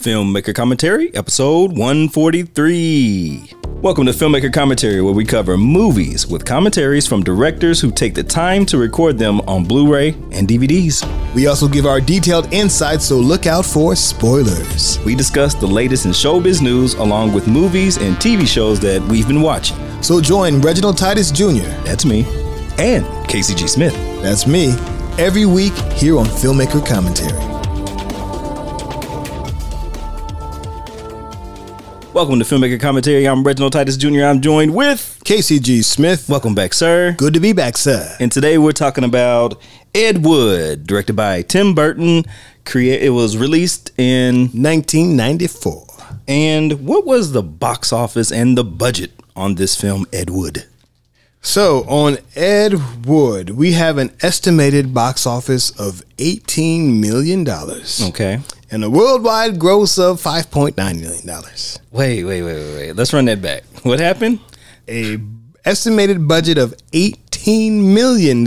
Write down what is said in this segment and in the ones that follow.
Filmmaker Commentary, episode 143. Welcome to Filmmaker Commentary, where we cover movies with commentaries from directors who take the time to record them on Blu ray and DVDs. We also give our detailed insights, so look out for spoilers. We discuss the latest in showbiz news along with movies and TV shows that we've been watching. So join Reginald Titus Jr., That's me. And Casey G. Smith. that's me, every week here on Filmmaker Commentary. Welcome to Filmmaker Commentary. I'm Reginald Titus Jr. I'm joined with. Casey G. Smith, Welcome back, sir. good to be back, sir. And today we're talking about Ed Wood, directed by Tim Burton. Create. It was released in. 1994. And what was the box office and the budget on this film, Ed Wood? So on Ed Wood, we have an estimated box office of $18 million Okay. And a worldwide gross of $5.9 million. Wait, wait, wait, wait, wait. Let's run that back. What happened? A estimated budget of $18 million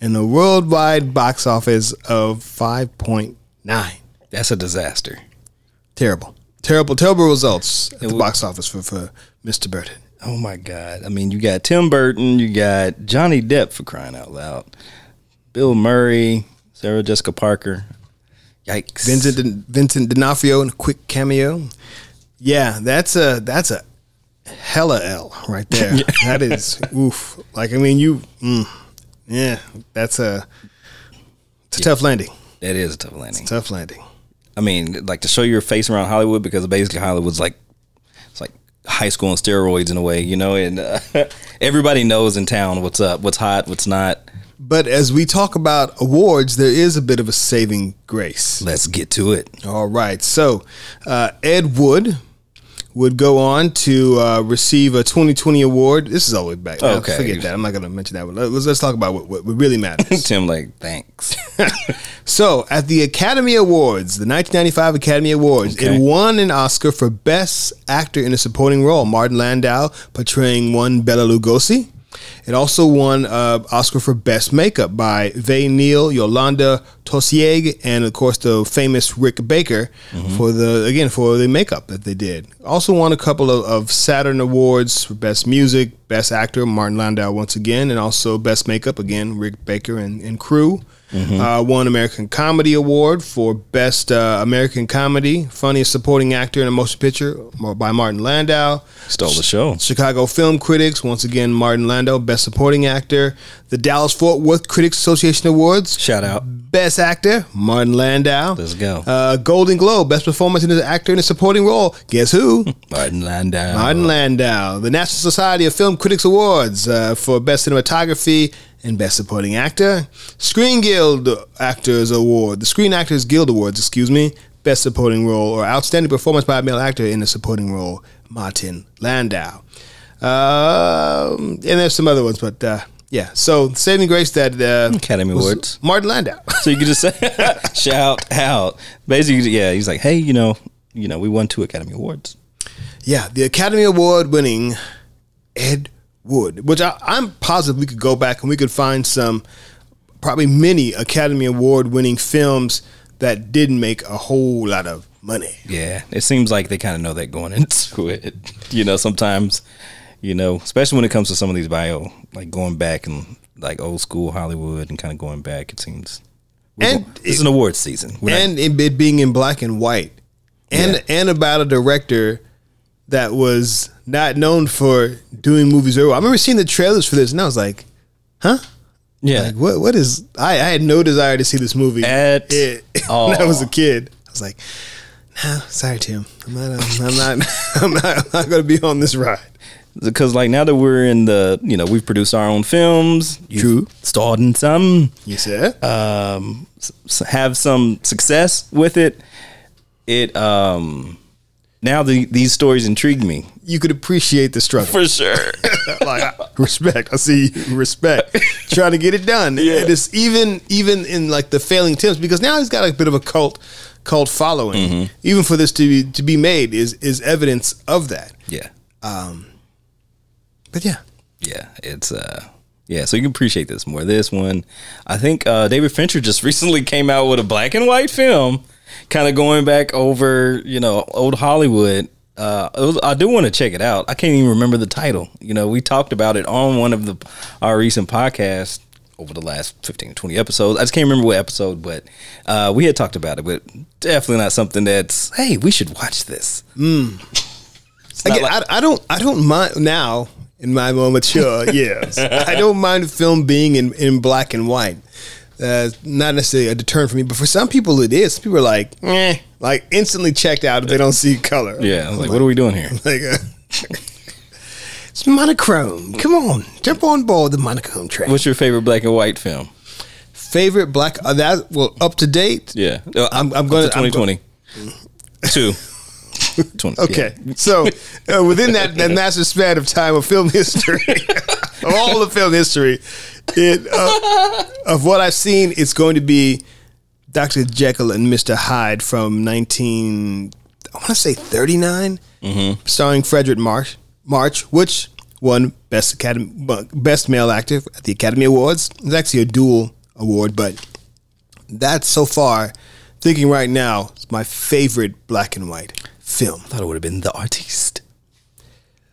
and a worldwide box office of 5.9. That's a disaster. Terrible. Terrible, terrible results at the box office for, for Mr. Burton. Oh my God. I mean, you got Tim Burton, you got Johnny Depp for crying out loud, Bill Murray, Sarah Jessica Parker. Yikes. Vincent Vincent D'Onofrio in a quick cameo. Yeah, that's a that's a hella L right there. That is oof. Like I mean, you, mm, yeah, that's a it's a tough landing. That is a tough landing. Tough landing. I mean, like to show your face around Hollywood because basically Hollywood's like it's like high school and steroids in a way, you know, and uh, everybody knows in town what's up, what's hot, what's not. But as we talk about awards, there is a bit of a saving grace. Let's get to it. All right. So, uh, Ed Wood would go on to uh, receive a 2020 award. This is all the way back. Uh, Okay. Forget that. I'm not going to mention that one. Let's, let's talk about what, what really matters. Tim, like, thanks. so, at the Academy Awards, the 1995 Academy Awards, Okay. it won an Oscar for Best Actor in a Supporting Role. Martin Landau portraying one Bela Lugosi. It also won uh, Oscar for Best Makeup by Ve Neill, Yolanda Toussieng, and of course the famous Rick Baker for the again for the makeup that they did. Also won a couple of, of Saturn Awards for Best Music, Best Actor, Martin Landau once again, and also Best Makeup again, Rick Baker and, and crew. Uh, won American Comedy Award for Best uh, American Comedy, Funniest Supporting Actor in a Motion Picture by Martin Landau. Stole the show. Chicago Film Critics, once again, Martin Landau, Best Supporting Actor. The Dallas Fort Worth Critics Association Awards, Shout out. Best Actor, Martin Landau. Let's go. Uh, Golden Globe, Best Performance in an Actor in a Supporting Role. Guess who? Martin Landau. Martin Landau. The National Society of Film Critics Awards uh, for Best Cinematography and Best Supporting Actor. Screen Guild Actors Award. The Screen Actors Guild Awards, excuse me. Best Supporting Role or Outstanding Performance by a Male Actor in a Supporting Role, Martin Landau. Um, and there's some other ones, but uh, yeah. So saving grace that uh, Academy Awards. Martin Landau. So you could just say, shout out. Basically, yeah, he's like, hey, you know, you know, we won two Academy Awards. Yeah, the Academy Award winning Ed Wood, which I, I'm positive we could go back and we could find some, probably many Academy Award winning films that didn't make a whole lot of money. Yeah, it seems like they kind of know that going into it. You know, sometimes, you know, especially when it comes to some of these bio, like going back and like old school Hollywood and kind of going back, it seems. And it's an awards season. We're not- and it, it being in black and white, and Yeah. and about a director that was not known for doing movies very well. I remember seeing the trailers for this, and I was like, "Huh." yeah, Like what? What is? I, I had no desire to see this movie At all. when I was a kid. I was like, "No, sorry, Tim. I'm not. um, I'm not. I'm not. I'm not going to be on this ride." because like now that we're in the, you know, we've produced our own films. True. Starred in some. You said, um, have some success with it. It um, now the, these stories intrigue me you could appreciate the struggle. for sure. like respect. I see you. respect. Trying to get it done. Yeah. And it's even even in like the failing attempts because now he's got a bit of a cult cult following. Mm-hmm. Even for this to be to be made is is evidence of that. yeah, But yeah. yeah, it's uh, yeah. So you can appreciate this more. This one, I think uh, David Fincher just recently came out with a black and white film, kind of going back over, you know, old Hollywood. Uh, was, I do want to check it out. I can't even remember the title. You know, we talked about it on one of the our recent podcasts over the last 15 20 episodes. I just can't remember what episode, but uh, we had talked about it, but definitely not something that's, hey, we should watch this. Not Again, like- I, I don't I don't mind now in my more mature years. I don't mind a film being in, in black and white. Uh, not necessarily a deterrent for me, but for some people it is. People are like, eh, like instantly checked out if they don't see color. yeah, was like, what are we doing here? Like, uh, it's monochrome. Come on, jump on board the monochrome train. What's your favorite black and white film? Favorite black? Uh, that well up to date. Yeah, Uh, I'm- I'm gonna- to I'm 2020. Two. 20, Okay, so uh, within that, that massive span of time of film history, of all the film history, it uh, of what I've seen, it's going to be Doctor Jekyll and Mister Hyde from nineteen, I want to say 39 starring Fredric March, March, which won best academy, best male actor at the Academy Awards. It's actually a dual award, but that's so far. Thinking right now, it's my favorite black and white film. I thought it would have been The Artiste.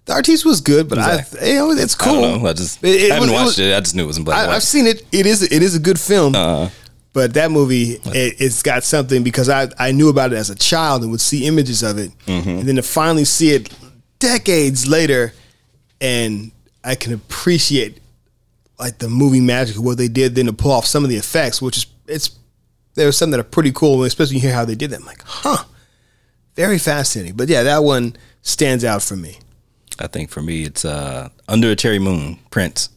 The artiste was good, but Exactly. I, you know, it's I cool. don't know. I just It- it I haven't was- it watched was- it, I just knew it was in black I, I've seen it. It is it is a good film, Uh-huh. but that movie it, it's got something because I I knew about it as a child and would see images of it, Mm-hmm. and then to finally see it decades later, and I can appreciate like the movie magic of what they did. Then to pull off some of the effects, which is it's there was some that are pretty cool, especially when you hear how they did them. like, huh, very fascinating. But yeah, that one stands out for me. I think for me, it's uh, Under a Cherry Moon, Prince.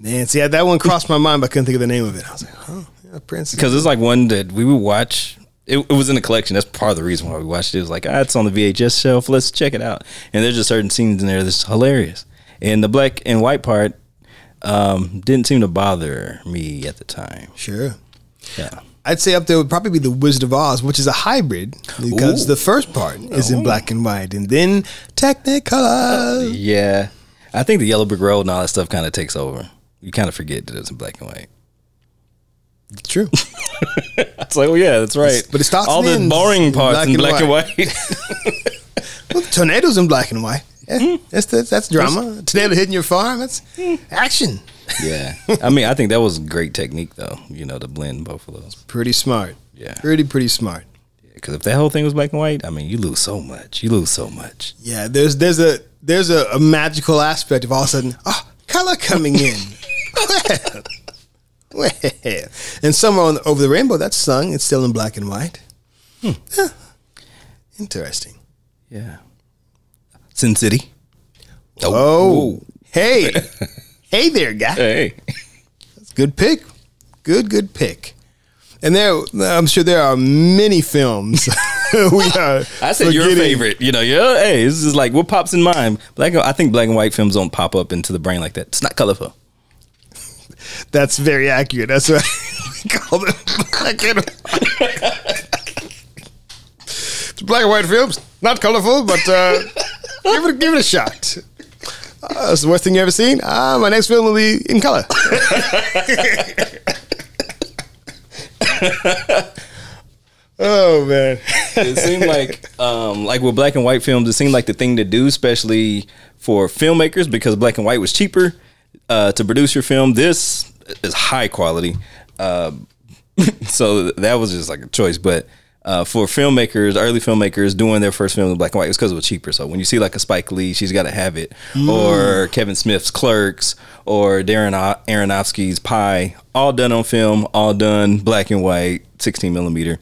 Man, see, that one crossed my mind, but I couldn't think of the name of it. I was like, huh, yeah, Prince. Because it's like one that we would watch. It, it was in the collection. That's part of the reason why we watched it. It was like, ah, it's on the VHS shelf. Let's check it out. And there's just certain scenes in there that's hilarious. And the black and white part um, didn't seem to bother me at the time. Sure. Yeah. I'd say up there would probably be the Wizard of Oz, which is a hybrid because Ooh. the first part is in black and white, and then Technicolor. Yeah. I think the Yellow Brick Road and all that stuff kind of takes over. You kind of forget that it's in black and white. It's true. It's like, oh yeah, that's right. But it starts all the ends boring in parts black in and black and white. white. well, tornadoes in black and white. Yeah, Mm-hmm. that's, that's that's drama. Tornado hitting your farm. That's action. Yeah. I mean, I think that was great technique though. You know, to blend both of those. Pretty smart. Yeah. Pretty pretty smart. Because if that whole thing was black and white, I mean, you lose so much. You lose so much. Yeah, there's there's a there's a, a magical aspect of all of a sudden, oh, color coming in. well, well, and somewhere on, over the rainbow, that's sung. It's still in black and white. Hmm. Huh. Interesting. Yeah. Sin City. Oh, hey, hey there, guy. Hey. Good pick. Good, good pick. And there, I'm sure there are many films we are. I said your favorite. You know, yeah. Hey, this is like what pops in mind. Black. I think black and white films don't pop up into the brain like that. It's not colorful. That's very accurate. That's what we call them black and It's black and white films, not colorful, but uh, give it give it a shot. Uh, that's the worst thing you ever seen. Ah, my next film will be in color. oh man, it seemed like um like with black and white films, it seemed like the thing to do, especially for filmmakers, because black and white was cheaper uh, to produce your film. This is high quality, uh, so that was just like a choice. But uh, for filmmakers, early filmmakers doing their first film in black and white, it was because it was cheaper. So when you see like a Spike Lee, she's got to have it, or Kevin Smith's Clerks, or Darren Aronofsky's Pi, all done on film, all done black and white, sixteen millimeter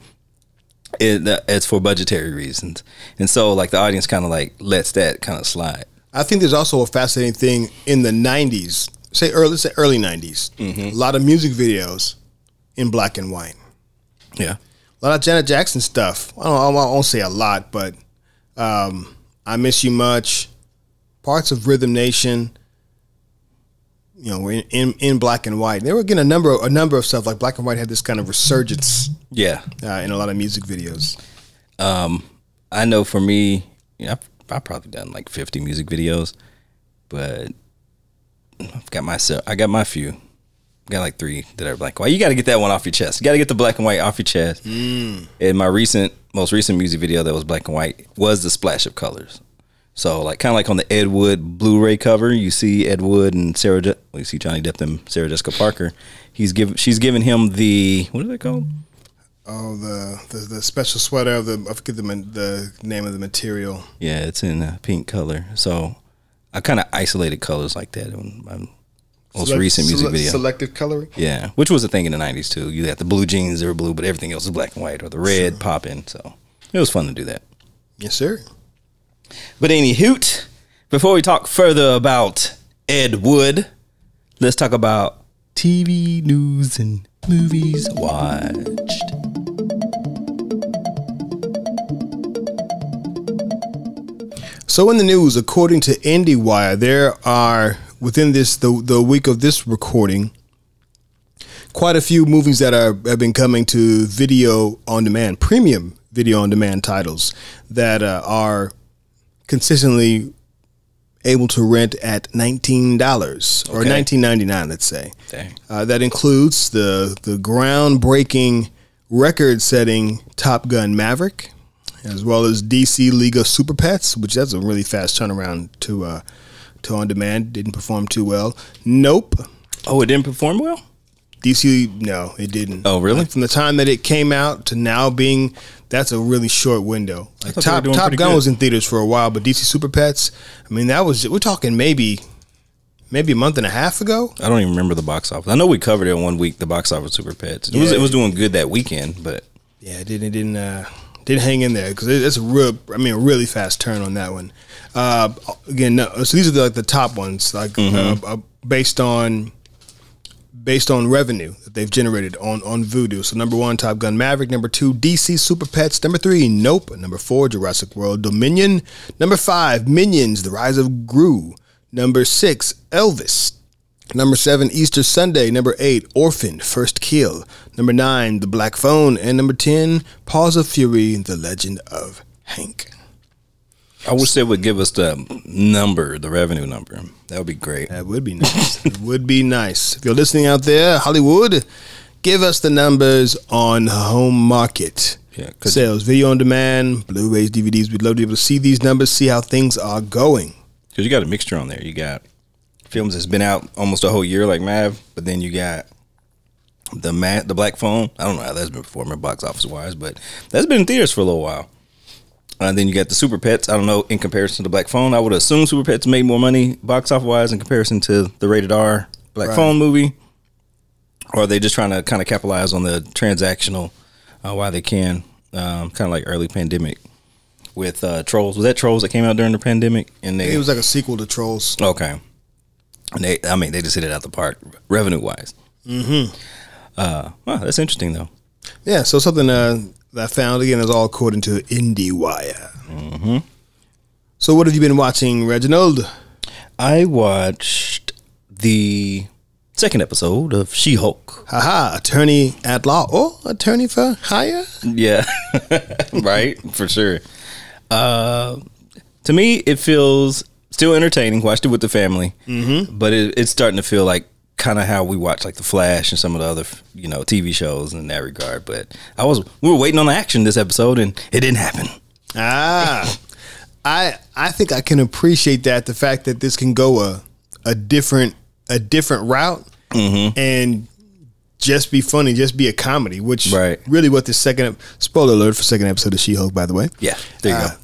it, it's for budgetary reasons, and so like the audience kind of like lets that kind of slide. I think there's also a fascinating thing in the '90s, say early, say early '90s. A lot of music videos in black and white. Yeah, a lot of Janet Jackson stuff. I don't, I won't say a lot, but um, I miss you much. Parts of Rhythm Nation, you know, in, in, in black and white. They were getting a number a number of stuff like black and white had this kind of resurgence yeah. uh, in a lot of music videos. Um, I know for me, you know, I've, I've probably done like fifty music videos, but I've got my se- I got my few. Got like three that are black and white. You got to get that one off your chest. You got to get the black and white off your chest. Mm. In my recent, most recent music video that was black and white was the splash of colors. So like kind of like on the Ed Wood Blu-ray cover, you see Ed Wood and Sarah. Je- well, you see Johnny Depp and Sarah Jessica Parker. He's given. She's giving him the what is it called? Oh, the, the the special sweater of the I forget the the name of the material. Yeah, it's in a pink color. So I kind of isolated colors like that in my most Select- recent music sele- video. Selective coloring. Yeah, which was a thing in the '90s too. You had the blue jeans; they were blue, but everything else was black and white, or the red popping. So it was fun to do that. Yes, sir. But any hoot, before we talk further about Ed Wood, let's talk about TV news and movies watched. So in the news, according to IndieWire, there are within this the the week of this recording, quite a few movies that are have been coming to video on demand, premium video on demand titles that uh, are consistently able to rent at nineteen dollars or Okay. nineteen ninety nine. Let's say uh, that includes the the groundbreaking record setting Top Gun Maverick, as well as DC League of Super Pets, which that's a really fast turnaround to uh, to on demand. Didn't perform too well. Nope. Oh, it didn't perform well. DC, no, it didn't. Oh, really? Like, from the time that it came out to now being, that's a really short window. Like thought they were Top Top Gun good. was in theaters for a while, but DC Super Pets, I mean, that was we're talking maybe maybe a month and a half ago. I don't even remember the box office. I know we covered it one week. The box office Super Pets. It was it was doing good that weekend, but Yeah, it didn't it didn't uh, didn't hang in there because it, it's a real. I mean, a really fast turn on that one. Uh, again, no, so these are the, like the top ones, like uh, uh, based on based on revenue that they've generated on on Vudu. So number one, Top Gun Maverick. Number two, DC Super Pets. Number three, Nope. Number four, Jurassic World Dominion. Number five, Minions: The Rise of Gru. Number six, Elvis. Number seven, Easter Sunday. Number eight, Orphan, First Kill. Number nine, The Black Phone. And number 10, Paws of Fury, The Legend of Hank. I wish they would give us the number, the revenue number. That would be great. That would be nice. it would be nice. If you're listening out there, Hollywood, give us the numbers on home market. Yeah, Sales, video on demand, Blu-rays, DVDs. We'd love to be able to see these numbers, see how things are going. Because you got a mixture on there. You got films that's been out almost a whole year, like Mav, but then you got the Matt, the Black Phone. I don't know how that's been performing box office wise, but that's been in theaters for a little while. And then you got the Super Pets. I don't know in comparison to the Black Phone. I would assume Super Pets made more money box office wise in comparison to the rated R Black Right. Phone movie. Or are they just trying to kind of capitalize on the transactional uh, while they can? Um, kind of like early pandemic with uh, Trolls. Was that Trolls that came out during the pandemic? And they It was like a sequel to Trolls. Okay. And they, I mean, they just hit it out the park, revenue wise. Mm-hmm. Uh, wow, that's interesting though. Yeah, so something uh, that I found again is all according to IndieWire. Mm-hmm. So, what have you been watching, Reginald? I watched the second episode of She Hulk. Haha, attorney at law. Oh, attorney for hire? Yeah, right, for sure. Uh, to me, it feels still entertaining. Watched it with the family, mm-hmm. but it, it's starting to feel like kind of how we watch like the Flash and some of the other you know TV shows in that regard. But I was we were waiting on the action this episode, and it didn't happen. Ah, I I think I can appreciate that the fact that this can go a a different a different route Mm-hmm. and just be funny, just be a comedy, which Right. really what the second spoiler alert for second episode of She Hulk, by the way. Yeah, there you Uh, go.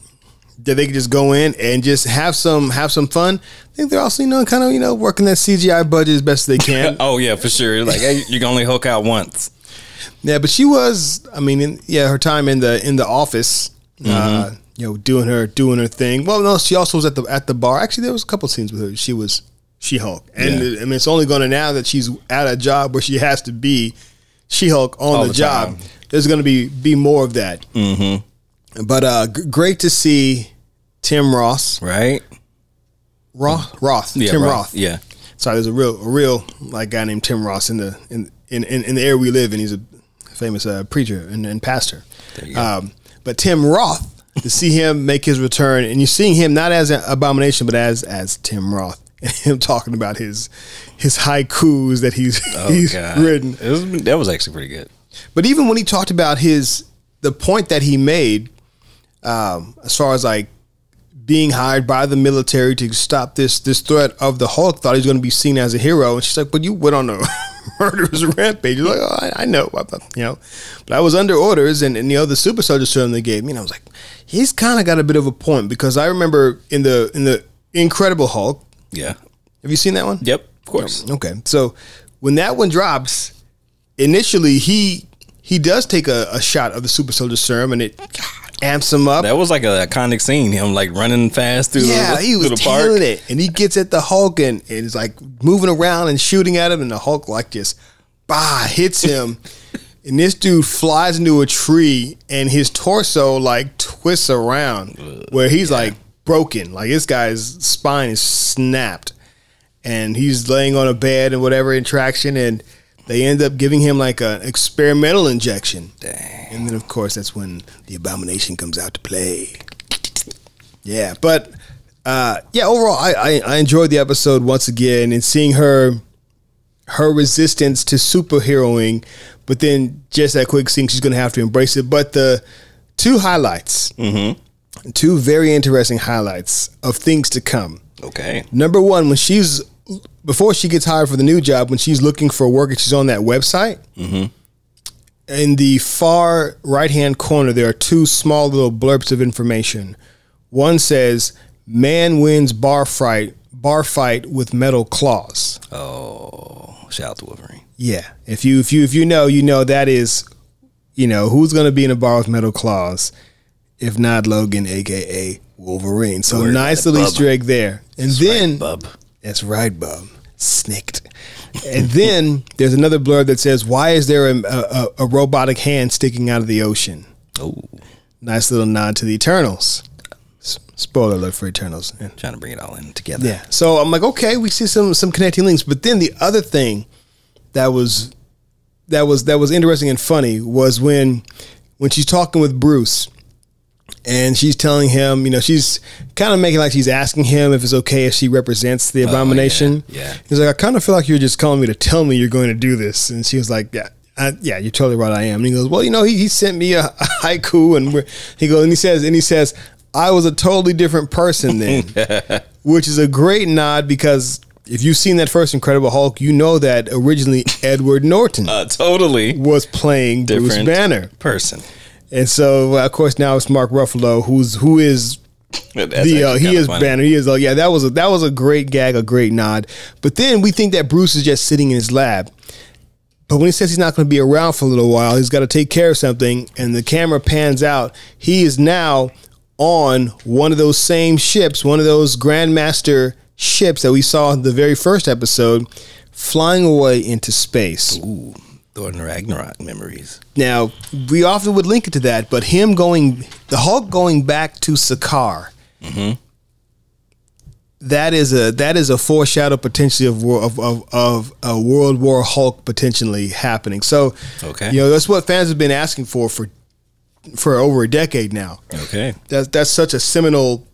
That they could just go in and just have some have some fun. I think they're also you know kind of you know working that CGI budget as best they can. Oh yeah, for sure. Like hey, you can only hook out once. yeah, but she was I mean in, yeah her time in the in the office. Uh, you know, doing her doing her thing. Well, no, she also was at the at the bar. Actually, there was a couple scenes with her. She was She Hulk, and Yeah. I mean, it's only going to now that she's at a job where she has to be She Hulk on All the, the job. There's going to be be more of that. Mm-hmm. But uh, g- great to see Tim Ross, Right? Roth, Roth, Yeah, Tim Roth, Roth. yeah. Sorry, there's a real, a real like guy named Tim Ross in the in in, in, in the area we live in. He's a famous uh, preacher and, and pastor. There you go. Um, but Tim Roth, to see him make his return, and you're seeing him not as an abomination, but as as Tim Roth and him talking about his his haikus that he's Oh, he's God. written. It was, that was actually pretty good. But even when he talked about his the point that he made, um, as far as like being hired by the military to stop this this threat of the Hulk, thought he was going to be seen as a hero, and she's like, "But you went on a murderous rampage." He's like, oh, I, I know, you know, but I was under orders, and, and you know the super soldier serum they gave me, and I was like, he's kind of got a bit of a point because I remember in the in the Incredible Hulk. Yeah. Have you seen that one? Yep. Of course. Okay, so when that one drops, initially he he does take a, a shot of the super soldier serum, and it amps him up. That was like a iconic scene. Him like running fast through, the yeah, the, he was the park. it, and he gets at the Hulk and, and is like moving around and shooting at him, and the Hulk like just bah hits him, and this dude flies into a tree, and his torso like twists around, where he's like broken, like this guy's spine is snapped, and he's laying on a bed and whatever interaction, and they end up giving him like an experimental injection. Dang. And then, of course, that's when the abomination comes out to play. Yeah, but uh, yeah, overall, I, I I enjoyed the episode once again and seeing her her resistance to superheroing, but then just that quick scene, she's gonna have to embrace it. But the two highlights, two very interesting highlights of things to come. Okay. Number one, when she's before she gets hired for the new job, when she's looking for work and she's on that website, mm-hmm. in the far right hand corner, there are two small little blurbs of information. One says, "Man wins bar fight, bar fight with metal claws." Oh, shout out to Wolverine. Yeah, if you if you if you know, you know that is, you know who's going to be in a bar with metal claws, if not Logan, aka Wolverine. So Word, nice little Easter egg there. And then Bub. that's right, bub. Snicked. And then there's another blurb that says, "Why is there a, a, a robotic hand sticking out of the ocean?" Oh, Nice little nod to the Eternals. S- Spoiler alert for Eternals. Yeah. trying to bring it all in together. Yeah. So I'm like, okay, we see some some connecting links. But then the other thing that was that was that was interesting and funny was when when she's talking with Bruce and she's telling him, you know, she's kind of making like she's asking him if it's okay if she represents the abomination. Oh, yeah. He's like, I kind of feel like you're just calling me to tell me you're going to do this. And she was like, Yeah. I, yeah, you're totally right. I am. And he goes, well, you know, he, he sent me a, a haiku, and we're, he goes, and he says, and he says, I was a totally different person then, which is a great nod because if you've seen that first Incredible Hulk, you know that originally Edward Norton Uh, totally was playing Bruce Banner, person. And so uh, of course now it's Mark Ruffalo, who's who is That's the uh, he is funny. Banner. He is. Uh, yeah, that was a that was a great gag, a great nod. But then we think that Bruce is just sitting in his lab. But when he says he's not going to be around for a little while, he's got to take care of something, and the camera pans out. He is now on one of those same ships, one of those Grandmaster ships that we saw in the very first episode, flying away into space. Ooh, Thor and Ragnarok memories. Now, we often would link it to that, but him going, the Hulk going back to Sakaar, that is a that is a foreshadow potentially of of, of of a World War Hulk potentially happening. So, Okay. you know that's what fans have been asking for for for over a decade now. Okay. That's that's such a seminal,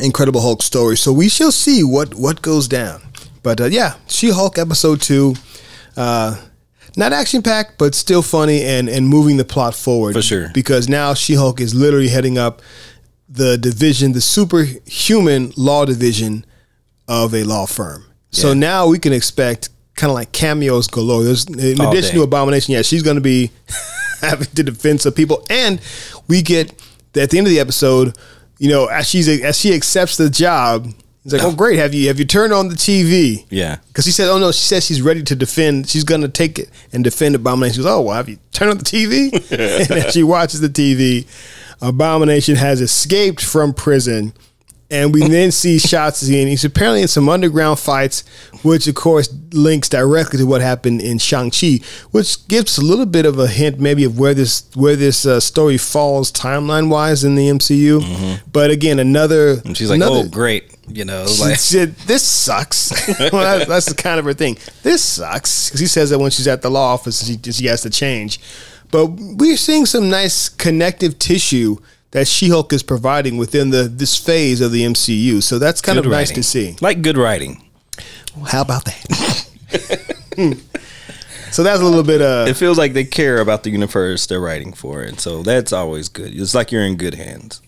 Incredible Hulk story. So we shall see what what goes down. But uh, yeah, She Hulk episode two, uh, not action packed, but still funny and and moving the plot forward For sure. Because now She Hulk is literally heading up the division, the superhuman law division of a law firm. So now we can expect kind of like cameos galore. There's in All addition day. to Abomination, yeah, she's going to be having to defend some people, and we get that at the end of the episode, you know, as she's as she accepts the job, it's like, oh great, have you have you turned on the TV? Yeah. Because he said, oh no, she says she's ready to defend. She's going to take it and defend Abomination. She goes, oh well, have you turned on the TV? and then she watches the TV. Abomination has escaped from prison. And we then see shots of him. He's apparently in some underground fights, which of course links directly to what happened in Shang Chi, which gives a little bit of a hint, maybe of where this where this uh, story falls timeline wise in the MCU. But again, another And she's like, another, "Oh, great," you know, she like said, "This sucks." well, that- that's the kind of her thing. This sucks because he says that when she's at the law office, she, she has to change. But we're seeing some nice connective tissue that She-Hulk is providing within the this phase of the MCU. So that's kind Good of nice to see. Like good writing. How about that? so that's a little bit uh It feels like they care about the universe they're writing for, and so that's always good. It's like you're in good hands.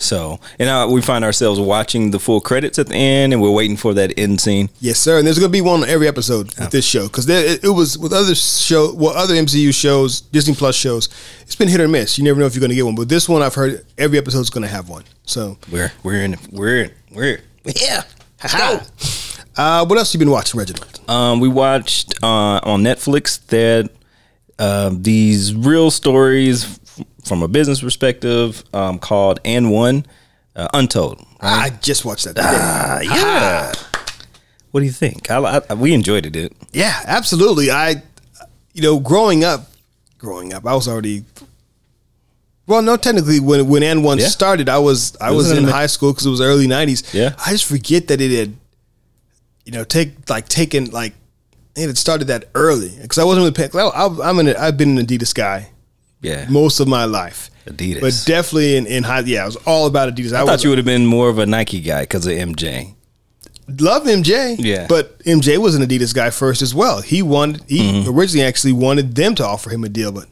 So, and uh, we find ourselves watching the full credits at the end, and we're waiting for that end scene. Yes, sir. And there's going to be one on every episode with this show because it, it was with other show, well, other MCU shows, Disney Plus shows. It's been hit or miss. You never know if you're going to get one. But this one, I've heard every episode is going to have one. So, We're we're in we're in we're yeah. Let's go. uh, what else you been watching, Reginald? Um, we watched uh, on Netflix that uh, these real stories from a business perspective um, called AND1 uh, untold. I just watched that. Uh, yeah. What do you think? I, I, we enjoyed it. Dude. yeah, absolutely. I, you know, growing up, growing up, I was already. Well, no, technically, when when AND1 Yeah. started, I was I was in high school because it was early '90s. Yeah. I just forget that it had, you know, take like taken like it had started that early because I wasn't really paying. I, I'm an I've been an Adidas guy Yeah. most of my life, Adidas. but definitely in, in high. Yeah, I was all about Adidas. I, I was, thought you would have been more of a Nike guy because of MJ. love MJ. Yeah. But MJ was an Adidas guy first as well. He wanted he Mm-hmm. originally actually wanted them to offer him a deal, but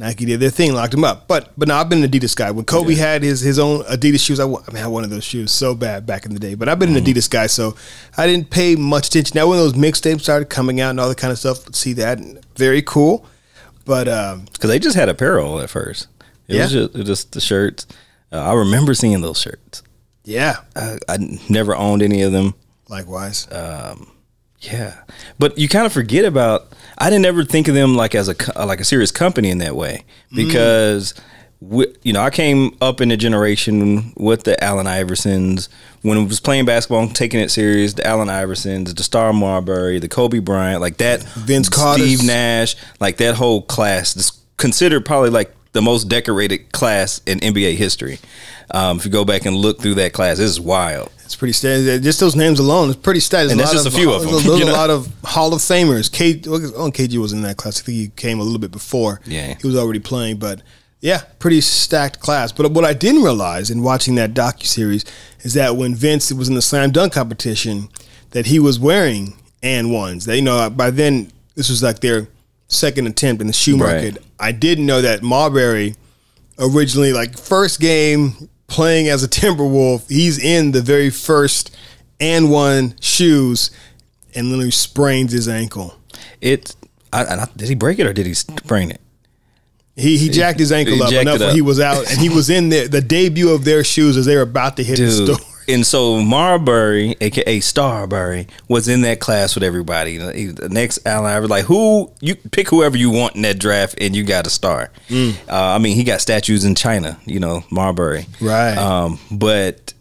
Nike did their thing, locked him up. But but now I've been an Adidas guy. When Kobe had his his own Adidas shoes, I, I mean I had one of those shoes so bad back in the day. But I've been Mm-hmm. an Adidas guy, so I didn't pay much attention. Now when those mixtapes started coming out and all that kind of stuff, see that very cool. But um, Because they just had apparel at first. It was Yeah. just, it was just the shirts. Uh, I remember seeing those shirts. yeah, I, I never owned any of them. likewise. Uh, Yeah, but you kind of forget about. I didn't ever think of them like as a like a serious company in that way because. We, you know, I came up in a generation with the Allen Iversons when it was playing basketball, and taking it serious. The Allen Iversons, the Star Marbury, the Kobe Bryant, like that. Vince Carter. Steve Nash, like that whole class. This considered probably like the most decorated class in NBA history. Um, if you go back and look through that class, this is wild. It's pretty standard. Just those names alone, it's pretty standard. And that's just a few of them, There's, you a lot of Hall of Famers. K, oh, KG was in that class. I think he came a little bit before. Yeah. he was already playing, but yeah, pretty stacked class. But what I didn't realize in watching that docu series is that when Vince was in the slam dunk competition, that he was wearing AND1s. That you know, uh, by then this was like their second attempt in the shoe Right. market. I didn't know that Marbury originally like first game playing as a Timberwolf, he's in the very first AND1 shoes and literally sprains his ankle. It. I, I, did he break it or did he sprain it? He he jacked his ankle he up enough he was out and he was in the the debut of their shoes as they were about to hit the store. And so Marbury, aka Starbury, was in that class with everybody. The next Allen Iverson, like who you pick whoever you want in that draft, and you got a star. Mm. Uh, I mean, he got statues in China, you know, Marbury. Right. Um, but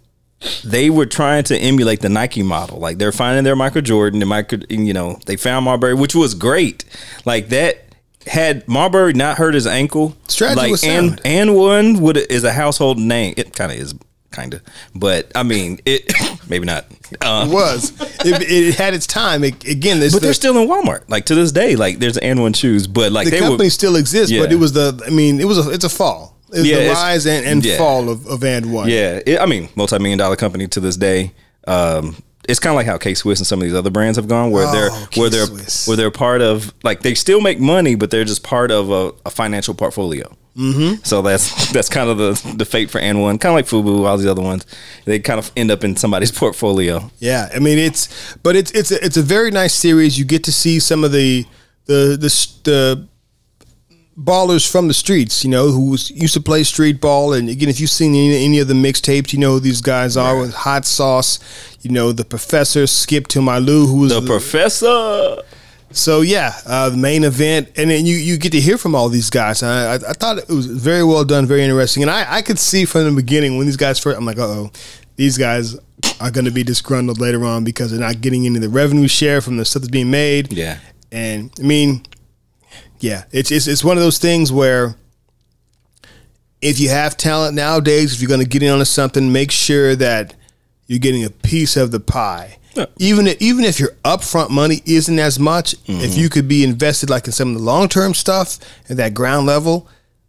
they were trying to emulate the Nike model. Like they're finding their Michael Jordan, and Michael, you know, they found Marbury, which was great. Like that. Had Marbury not hurt his ankle, Strategy like was and sound. AND1 would is a household name. It kind of is, kind of, but I mean, it maybe not. Uh, It was. It, it had its time. It, again, this but the, they're still in Walmart. Like to this day, like there's AND1 shoes, but like the they company were. still exists, but it was the I mean, it was a it's a fall. It's Yeah, the rise and, and yeah. fall of, of AND1. Yeah, it, I mean, multi-million dollar company to this day. Um, it's kind of like how K Swiss and some of these other brands have gone, where Oh, they're where they're where they're part of like they still make money, but they're just part of a, a financial portfolio. Mm-hmm. So that's that's kind of the the fate for AND1, kind of like Fubu, all these other ones. They kind of end up in somebody's portfolio. Yeah, I mean it's, but it's it's a, it's a very nice series. You get to see some of the the the, the ballers from the streets, you know, who was- used to play street ball. And again, if you've seen any, any of the mixtapes, you know who these guys are with Hot Sauce. You know the Professor Skip to My Lou, who was The professor. so yeah, uh, the main event, and then you you get to hear from all these guys. I, I, I thought it was very well done, very interesting, and I, I could see from the beginning when these guys first, I'm like, uh oh, these guys are going to be disgruntled later on because they're not getting any of the revenue share from the stuff that's being made. Yeah. and I mean, yeah, it's it's it's one of those things where if you have talent nowadays, if you're going to get in on something, make sure that you're getting a piece of the pie. Yeah. Even if, even if your upfront money isn't as much, Mm-hmm. if you could be invested like in some of the long term stuff at that ground level,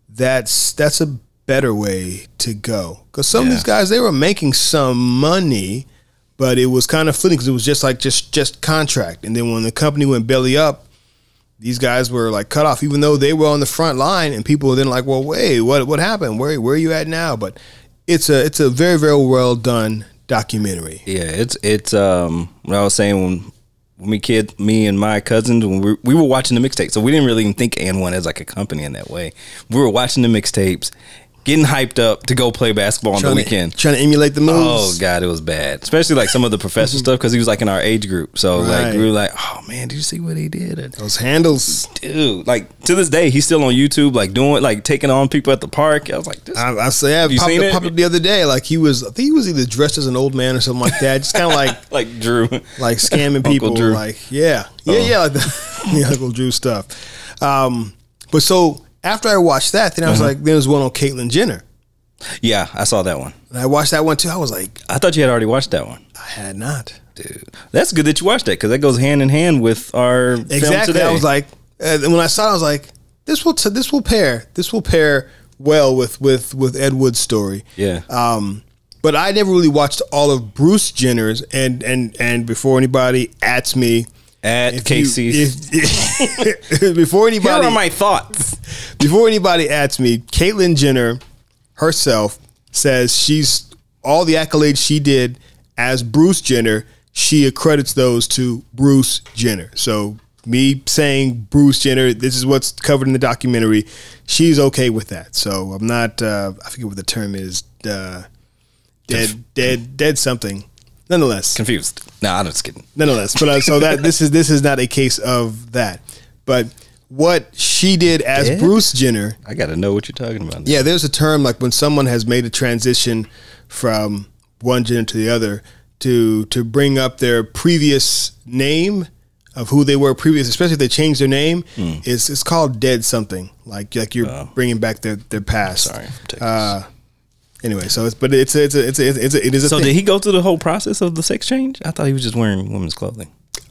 that's that's a better way to go because some of these guys they were making some money, but it was kind of funny because it was just like just just contract, and then when the company went belly up, these guys were like cut off, even though they were on the front line, and people were then like, well, wait, what what happened? Where where are you at now? But it's a it's a very very well done documentary. Yeah, it's it's um what I was saying when when me kid me and my cousins when we, we were watching the mixtape, so we didn't really even think AND1 as like a company in that way. We were watching the mixtapes, getting hyped up to go play basketball on the weekend. to, trying to emulate the moves. Oh god, it was bad. Especially like some of the professor stuff because he was like in our age group. So like we were like, oh man, did you see what he did? And, Those handles. dude, like to this day, he's still on YouTube, like doing like taking on people at the park. I was like, this, I, I say I You popped, seen up, it? popped up the other day. Like he was, I think he was either dressed as an old man or something like that. Just kind of like like Drew, like scamming people. Drew. Like yeah, yeah, Oh. yeah, like the, yeah, Uncle Drew stuff. Um, but so after I watched that, then I was Uh-huh. like, there was one on Caitlyn Jenner. yeah, I saw that one. And I watched that one too. I was like, I thought you had already watched that one. I had not Dude, that's good that you watched that because that goes hand in hand with our film exactly. today. I was like, uh, when I saw, it, I was like, this will t- this will pair this will pair well with with with Ed Wood's story. yeah, Um, but I never really watched all of Bruce Jenner's, and and and before anybody ats me, at if Casey. you- if- before Here anybody are my thoughts. before anybody ats me, Caitlyn Jenner herself says she's all the accolades she did as Bruce Jenner. She accredits those to Bruce Jenner. So me saying Bruce Jenner, this is what's covered in the documentary. She's okay with that. So I'm not. Uh, I forget what the term is. Uh, dead, dead, dead something. Nonetheless, Confused. No, I'm just kidding. nonetheless. But uh, so that this is this is not a case of that. But what she did as Dead? Bruce Jenner. I got to know what you're talking about. Yeah, there's a term like when someone has made a transition from one gender to the other to to bring up their previous name of who they were previous, especially if they change their name. Hmm. It's it's called dead something like like you're bringing back their their past. Oh. Sorry. Uh, anyway, so it's but it's a, it's a, it's a, it's a, it is a so thing. did he go through the whole process of the sex change? I thought he was just wearing women's clothing.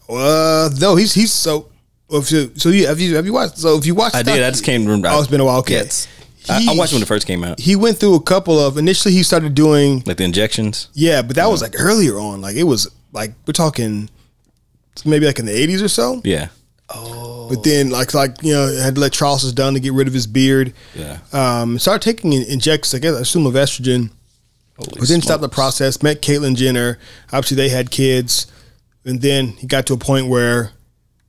Uh, no, he's he's so. if you- So you have you have you watched? So if you watched, I did. I just came to remember. Oh, it's been a while. Okay, Yes. I, I watched when it first came out, He went through a couple of. Initially, he started doing like the injections. yeah, but that was like earlier on. Like it was like we're talking maybe like in the eighties or so. Yeah. But then like like you know had to electrolysis done to get rid of his beard. Yeah. Um, started taking in- injections. I guess I assume of estrogen. Holy But then stopped the process. Met Caitlyn Jenner. Obviously, they had kids, and then he got to a point where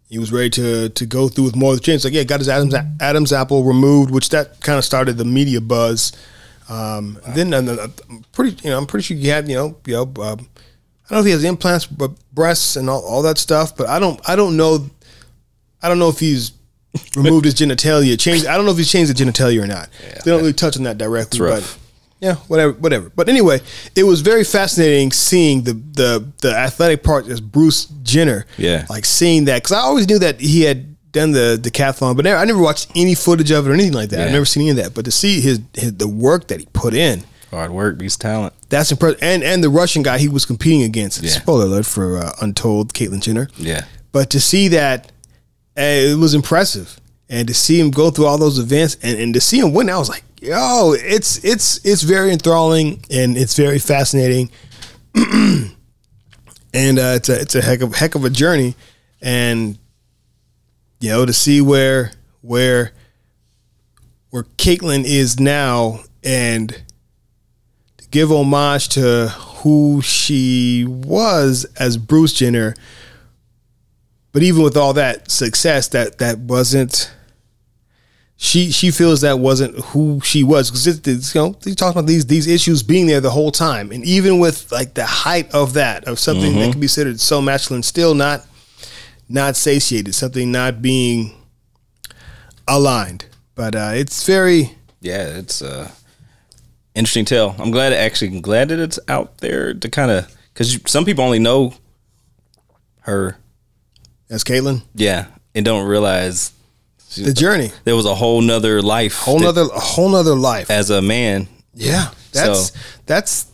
he was ready to to go through with more of the change. Like, yeah, got his Adam's Adam's apple removed, which that kind of started the media buzz. Um, and Then uh, I'm pretty, you know, I'm pretty sure he had, you know, you know, um, I don't know if he has implants, but breasts and all, all that stuff. But I don't, I don't know, I don't know if he's removed his genitalia, changed. I don't know if he's changed the genitalia or not. they don't really touch on that directly, but yeah, whatever, whatever. But anyway, it was very fascinating seeing the the the athletic part as Bruce Jenner. Yeah. like seeing that because I always knew that he had done the decathlon, but never, I never watched any footage of it or anything like that. I've never seen any of that. But to see his, his the work that he put in, Hard work beats talent. that's impressive. And and the Russian guy he was competing against. Yeah. Spoiler alert for uh, Untold, Caitlyn Jenner. Yeah. But to see that, uh, it was impressive, and to see him go through all those events, and, and to see him win, I was like, yo, it's it's it's very enthralling and it's very fascinating, and uh, it's a it's a heck of heck of a journey, and you know to see where where where Caitlyn is now, and to give homage to who she was as Bruce Jenner but even with all that success that that wasn't she she feels that wasn't who she was. Because it's you know he talks about these these issues being there the whole time. And even with like the height of that of something that can be considered so masculine still not not satiated something not being aligned. But uh it's very Yeah, it's uh interesting tale. I'm glad actually I'm glad that it's out there to kind of because some people only know her, as Caitlyn yeah, and don't realize she- the journey there was a whole nother life, whole that- nother a whole nother life as a man. Yeah, that's So- that's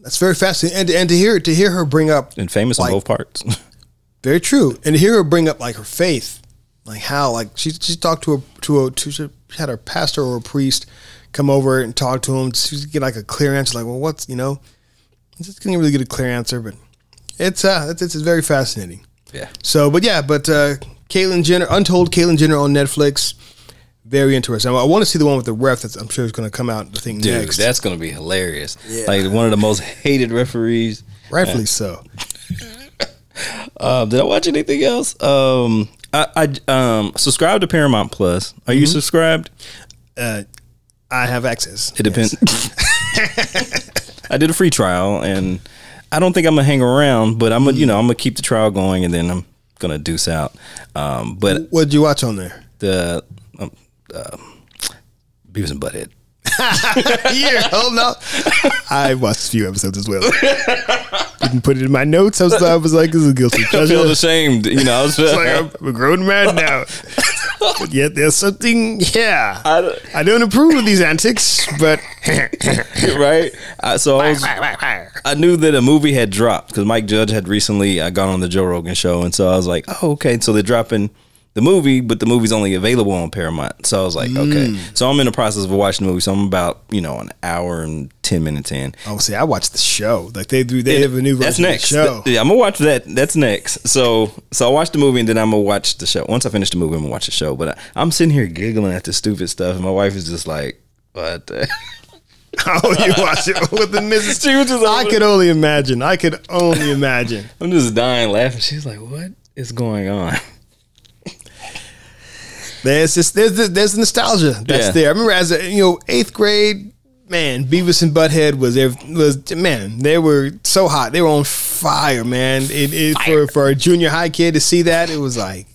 that's very fascinating, and and to hear to hear her bring up and famous Like- in both parts. very true, and to hear her bring up like her faith, like how like she she talked to a to a to she had her pastor or a priest come over and talk to him to get like a clear answer. Like, well, what's you know, just couldn't really get a clear answer, but it's uh, it's, it's very fascinating. Yeah. So, but yeah, but uh, Caitlyn Jenner, Untold Caitlyn Jenner on Netflix, very interesting. I, want to see the one with the ref. That's I'm sure is going to come out. I think Dude, next. that's gonna be hilarious. Yeah. Like one of the most hated referees. rightfully so. Um, did I watch anything else? Um, I, I um subscribed to Paramount Plus. Are you subscribed? Uh, I have access. It depends. I did a free trial, and I don't think I'm gonna hang around, but I'm gonna, you know, I'm gonna keep the trial going, and then I'm gonna deuce out. Um, but What did you watch on there? the um, uh, Beavis and Butthead. yeah, hold on. I watched a few episodes as well. Didn't put it in my notes. I was, I was like, this is a guilty I pleasure. feel ashamed, you know. I was like I'm, I'm a grown man now. but yet there's something, yeah. I don't- I don't approve of these antics, but right? I, so I was, I knew that a movie had dropped because Mike Judge had recently uh, gone on the Joe Rogan show, and so I was like, oh, okay. So they're dropping the movie, but the movie's only available on Paramount. So I was like, okay. Mm. So I'm in the process of watching the movie. So I'm about you know an hour and ten minutes in. oh, see, I watched the show. Like they do, they have a new version That's of the next. show. Yeah, I'm gonna watch that. That's next. So, so I watch the movie and then I'm gonna watch the show. Once I finish the movie, I'm gonna watch the show. But I, I'm sitting here giggling at the stupid stuff, and my wife is just like, "What?" the-" oh, you watch it with the Mrs. She was just I could only imagine. I could only imagine. I'm just dying laughing. She's like, "What is going on?" There's just there's the, there's the nostalgia that's Yeah. there. I remember as a you know eighth grade, man, Beavis and Butthead was there was man. They were so hot. They were on fire, man. It, it for for a junior high kid to see that, it was like,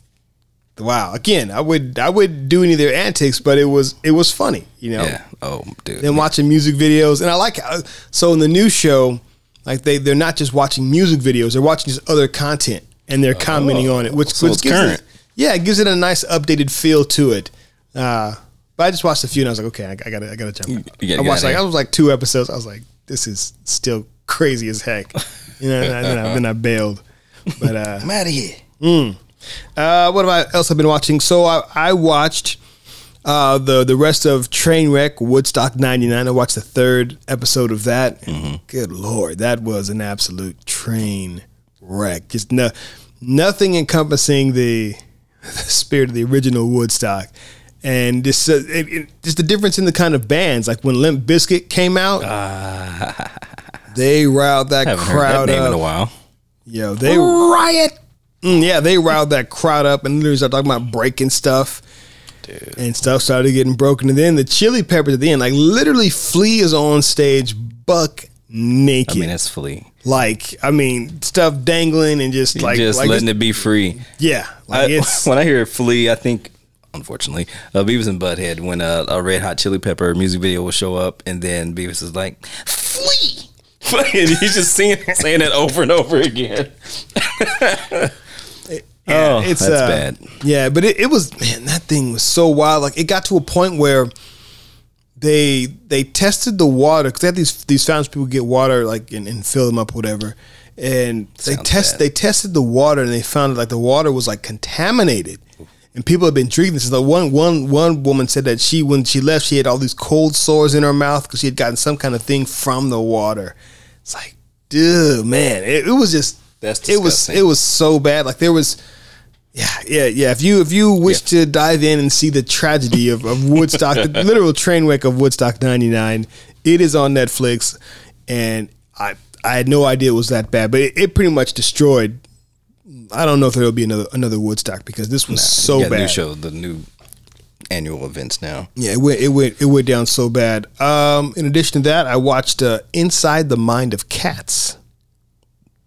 wow. Again, I would I would do any of their antics, but it was it was funny, you know. Yeah. Oh, dude. Then watching music videos, and I like how, so in the new show, like they they're not just watching music videos; they're watching just other content and they're oh. commenting on it, which, So which it's current. It, yeah, it gives it a nice updated feel to it. Uh, but I just watched a few and I was like, okay, I, I gotta I gotta jump. in. you gotta I watched like I was like two episodes. I was like, this is still crazy as heck. You know, and then I, then I bailed. But uh, I'm out of here. uh, what about else I've been watching? So I, I watched uh, the the rest of Trainwreck Woodstock '99. I watched the third episode of that. Good lord, that was an absolute train wreck. Just no, nothing encompassing the, the spirit of the original Woodstock. And this, uh, it, it, just the difference in the kind of bands. Like when Limp Bizkit came out, they riled that Haven't heard crowd that name up. in a while. Yo, they riot. Mm, yeah, they riled that crowd up and literally started talking about breaking stuff. And stuff started getting broken. And then the chili peppers at the end, like literally Flea is on stage buck naked. I mean, that's Flea. Like, I mean, stuff dangling and just like, just like letting it be free. Yeah. Like I, it's when I hear Flea, I think, unfortunately, uh, Beavis and Butthead when uh, a Red Hot Chili Pepper music video will show up, and then Beavis is like, "Flea," and he's just saying saying it over and over again. Yeah, Oh, that's bad. Yeah, but it, it was man, that thing was so wild. Like it got to a point where they they tested the water because they had these these fountains people get water like and, and fill them up whatever, and they Sounds test bad. they tested the water and they found that, like the water was like contaminated. And people have been drinking this. Like one one one woman said that she when she left she had all these cold sores in her mouth because she had gotten some kind of thing from the water. It's like, dude, man, it, it was just That's it was it was so bad. Like there was yeah, yeah, yeah. If you if you wish to dive in and see the tragedy of, of Woodstock, the literal train wreck of Woodstock '99, it is on Netflix, and I I had no idea it was that bad, but it, it pretty much destroyed. I don't know if there will be another another Woodstock because this was so You got bad. New show, the new annual events now. Yeah, it went it went it went down so bad. Um, in addition to that, I watched uh, Inside the Mind of Cats.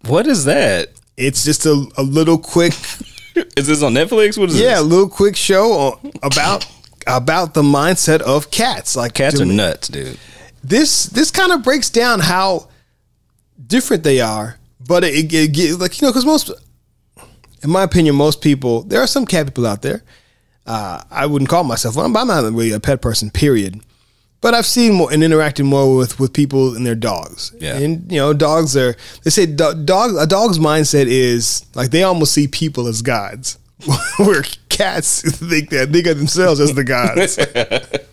What is that? It's just a, a little quick Is this on Netflix? What is it? Yeah, a this? little quick show on- about about the mindset of cats. Like Cats are nuts, dude. This this kind of breaks down how different they are, but it, it, it like you know because most, in my opinion, most people there are some cat people out there. Uh, I wouldn't call myself one, but I'm not really a pet person. Period. But I've seen more and interacted more with with people and their dogs. Yeah. And you know, dogs are. They say do- dog a dog's mindset is like they almost see people as gods, where cats think that they got themselves as the gods.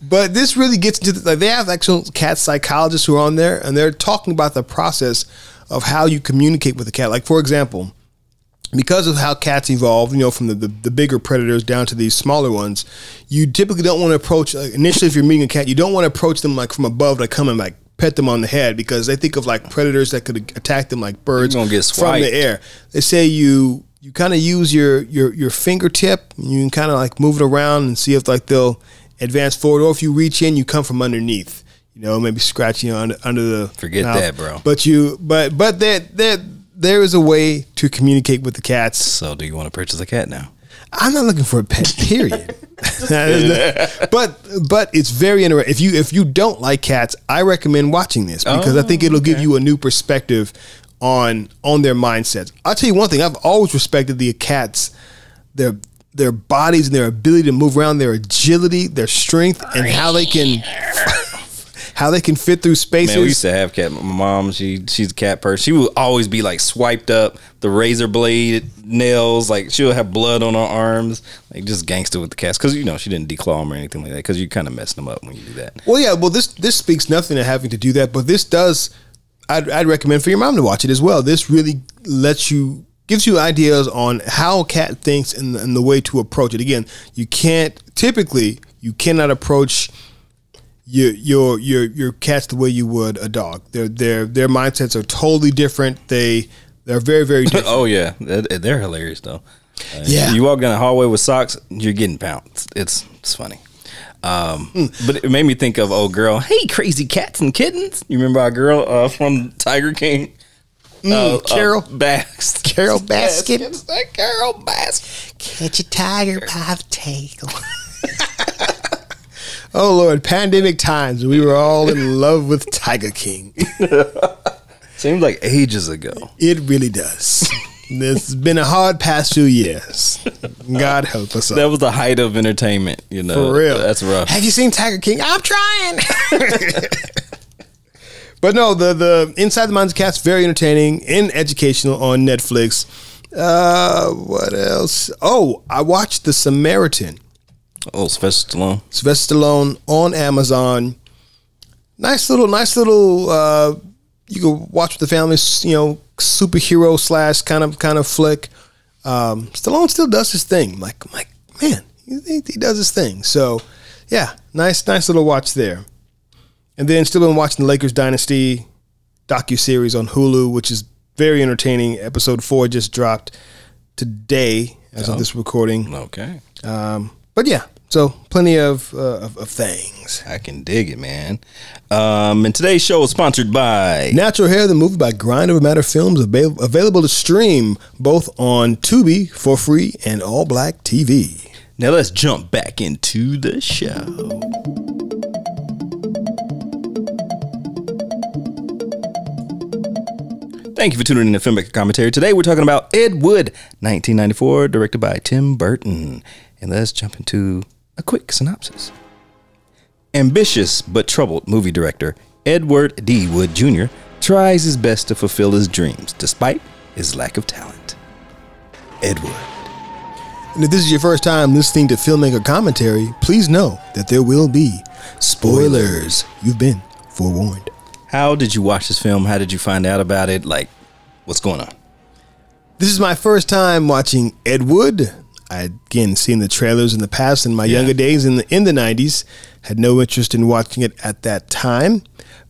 But this really gets into the, like they have actual cat psychologists who are on there, and they're talking about the process of how you communicate with a cat. Like for example, because of how cats evolve, you know, from the, the, the, bigger predators down to these smaller ones, you typically don't want to approach, like, initially, if you're meeting a cat, you don't want to approach them like from above, like come and like pet them on the head because they think of like predators that could attack them like birds You're gonna get from the air. They say you you kind of use your your your fingertip, you can kind of like move it around and see if like they'll advance forward, or if you reach in, you come from underneath. You know, maybe scratching under under the Forget mouth. that, bro. But you but but there there there is a way to communicate with the cats. So, do you want to purchase a cat now? I'm not looking for a pet. Period. but but it's very interesting. If you if you don't like cats, I recommend watching this because I think oh, it'll give you a new perspective on on their mindsets. I'll tell you one thing. I've always respected the cats, their their bodies and their ability to move around, their agility, their strength, and how they can how they can fit through spaces. Man, we used to have cat. My mom, she she's a cat person. She would always be like swiped up, the razor blade nails. Like she'll have blood on her arms, like just gangster with the cats. Because you know she didn't declaw them or anything like that. Because you kind of messing them up when you do that. Well, yeah. Well, this this speaks nothing to having to do that, but this does. I'd, I'd recommend for your mom to watch it as well. This really lets you gives you ideas on how a cat thinks and, and the way to approach it. Again, you can't typically you cannot approach your your your your cats the way you would a dog. Their their their mindsets are totally different. They they're very very different. Oh yeah, they're, they're hilarious though. Uh, Yeah. you walk down the hallway with socks, you're getting pounced. It's it's funny. Um, but it made me think of old girl. Hey, crazy cats and kittens. You remember our girl uh, from Tiger King? Uh, Carole. uh, Baskin. Carole Baskin. Yes, Carole Baskin. Catch a tiger by the tail. oh Lord, pandemic times. We were all in love with Tiger King. Seems like ages ago. It really does. It's been a hard past few years. God help us all. That was the height of entertainment. You know, For real. That's rough. Have you seen Tiger King? I'm trying. but no, the the Inside the Minds of Cats very entertaining and educational on Netflix. Uh, what else? Oh, I watched The Samaritan. Oh, Sylvester Stallone. Sylvester Stallone on Amazon. Nice little, nice little. Uh, you can watch with the family. You know, superhero slash kind of kind of flick. Um, Stallone still does his thing. Like, like man, he, he, does his thing. So, yeah, nice, nice little watch there. And then still been watching the Lakers Dynasty docu series on Hulu, which is very entertaining. Episode four just dropped today as of this recording. Okay. Um, but yeah, so plenty of, uh, of of things. I can dig it, man. Um, and today's show is sponsored by Natural Hair, the movie by Grind Over Matter Films, avail- available to stream both on Tubi for free and All Black TV. Now let's jump back into the show. Thank you for tuning in to Filmmaker Commentary. Today we're talking about Ed Wood, 1994, directed by Tim Burton. And let's jump into a quick synopsis. Ambitious but troubled movie director Edward D. Wood Jr. tries his best to fulfill his dreams despite his lack of talent. Edward. And if this is your first time listening to Filmmaker Commentary, please know that there will be spoilers. You've been forewarned. How did you watch this film? How did you find out about it? Like, what's going on? This is my first time watching Ed Wood. I again seen the trailers in the past in my younger days in the in the nineties. Had no interest in watching it at that time,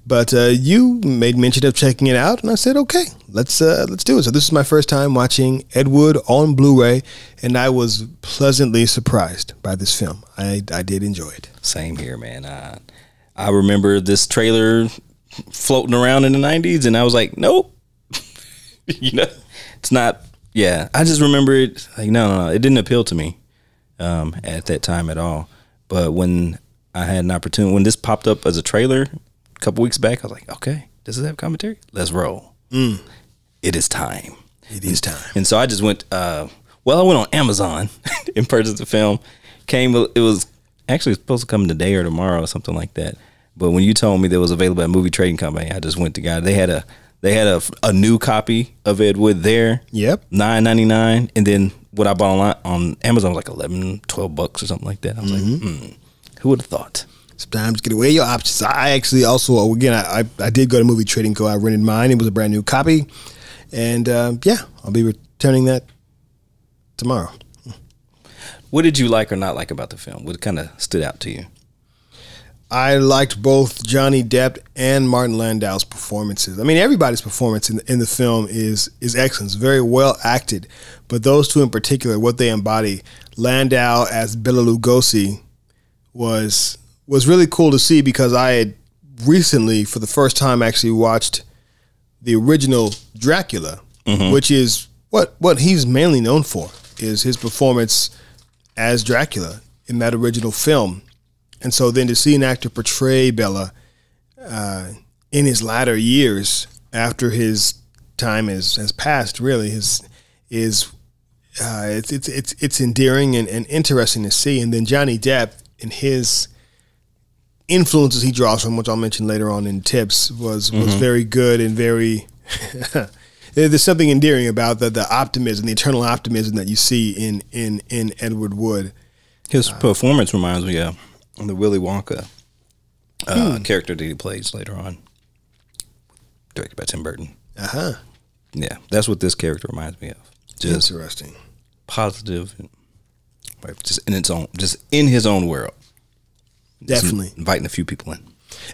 but uh, you made mention of checking it out, and I said, "Okay, let's uh, let's do it." So this is my first time watching Ed Wood on Blu-ray, and I was pleasantly surprised by this film. I I did enjoy it. Same here, man. Uh, I remember this trailer floating around in the '90s, and I was like, nope. you know, it's not. Yeah, I just remember it. Like, no, no, no, it didn't appeal to me um, at that time at all. But when I had an opportunity, when this popped up as a trailer a couple weeks back, I was like, okay, does it have commentary? Let's roll. It is time. It is time. And so I just went. Uh, well, I went on Amazon and purchased the film. Came. It was actually supposed to come today or tomorrow or something like that. But when you told me that it was available at Movie Trading Company, I just went to God. They had a they had a, a new copy of Ed Wood there. Yep. Nine ninety nine, and then what I bought online on Amazon was like 11, 12 bucks or something like that. I was like, hmm, who would have thought? sometimes get away your options. I actually also again I, I, I did go to movie trading co. I rented mine. It was a brand new copy, and um, yeah, I'll be returning that tomorrow. What did you like or not like about the film? What kind of stood out to you? I liked both Johnny Depp and Martin Landau's performances. I mean, everybody's performance in the, in the film is is excellent. It's very well acted, but those two in particular, what they embody, Landau as Bela Lugosi, was was really cool to see because I had recently, for the first time, actually watched the original Dracula, mm-hmm. which is what what he's mainly known for is his performance as Dracula in that original film. And so then to see an actor portray Bela uh, in his latter years after his time has, has passed, really, is is uh, it's, it's it's it's endearing and, and interesting to see. And then Johnny Depp and his influences he draws from, which I'll mention later on in tips, was was very good and very. There's something endearing about the the optimism, the eternal optimism that you see in in in Edward Wood. His performance reminds me of the Willy Wonka uh, character that he plays later on, directed by Tim Burton. Uh huh. Yeah, that's what this character reminds me of. Just Interesting. positive, like, just in its own, just in his own world. Definitely. inviting a few people in.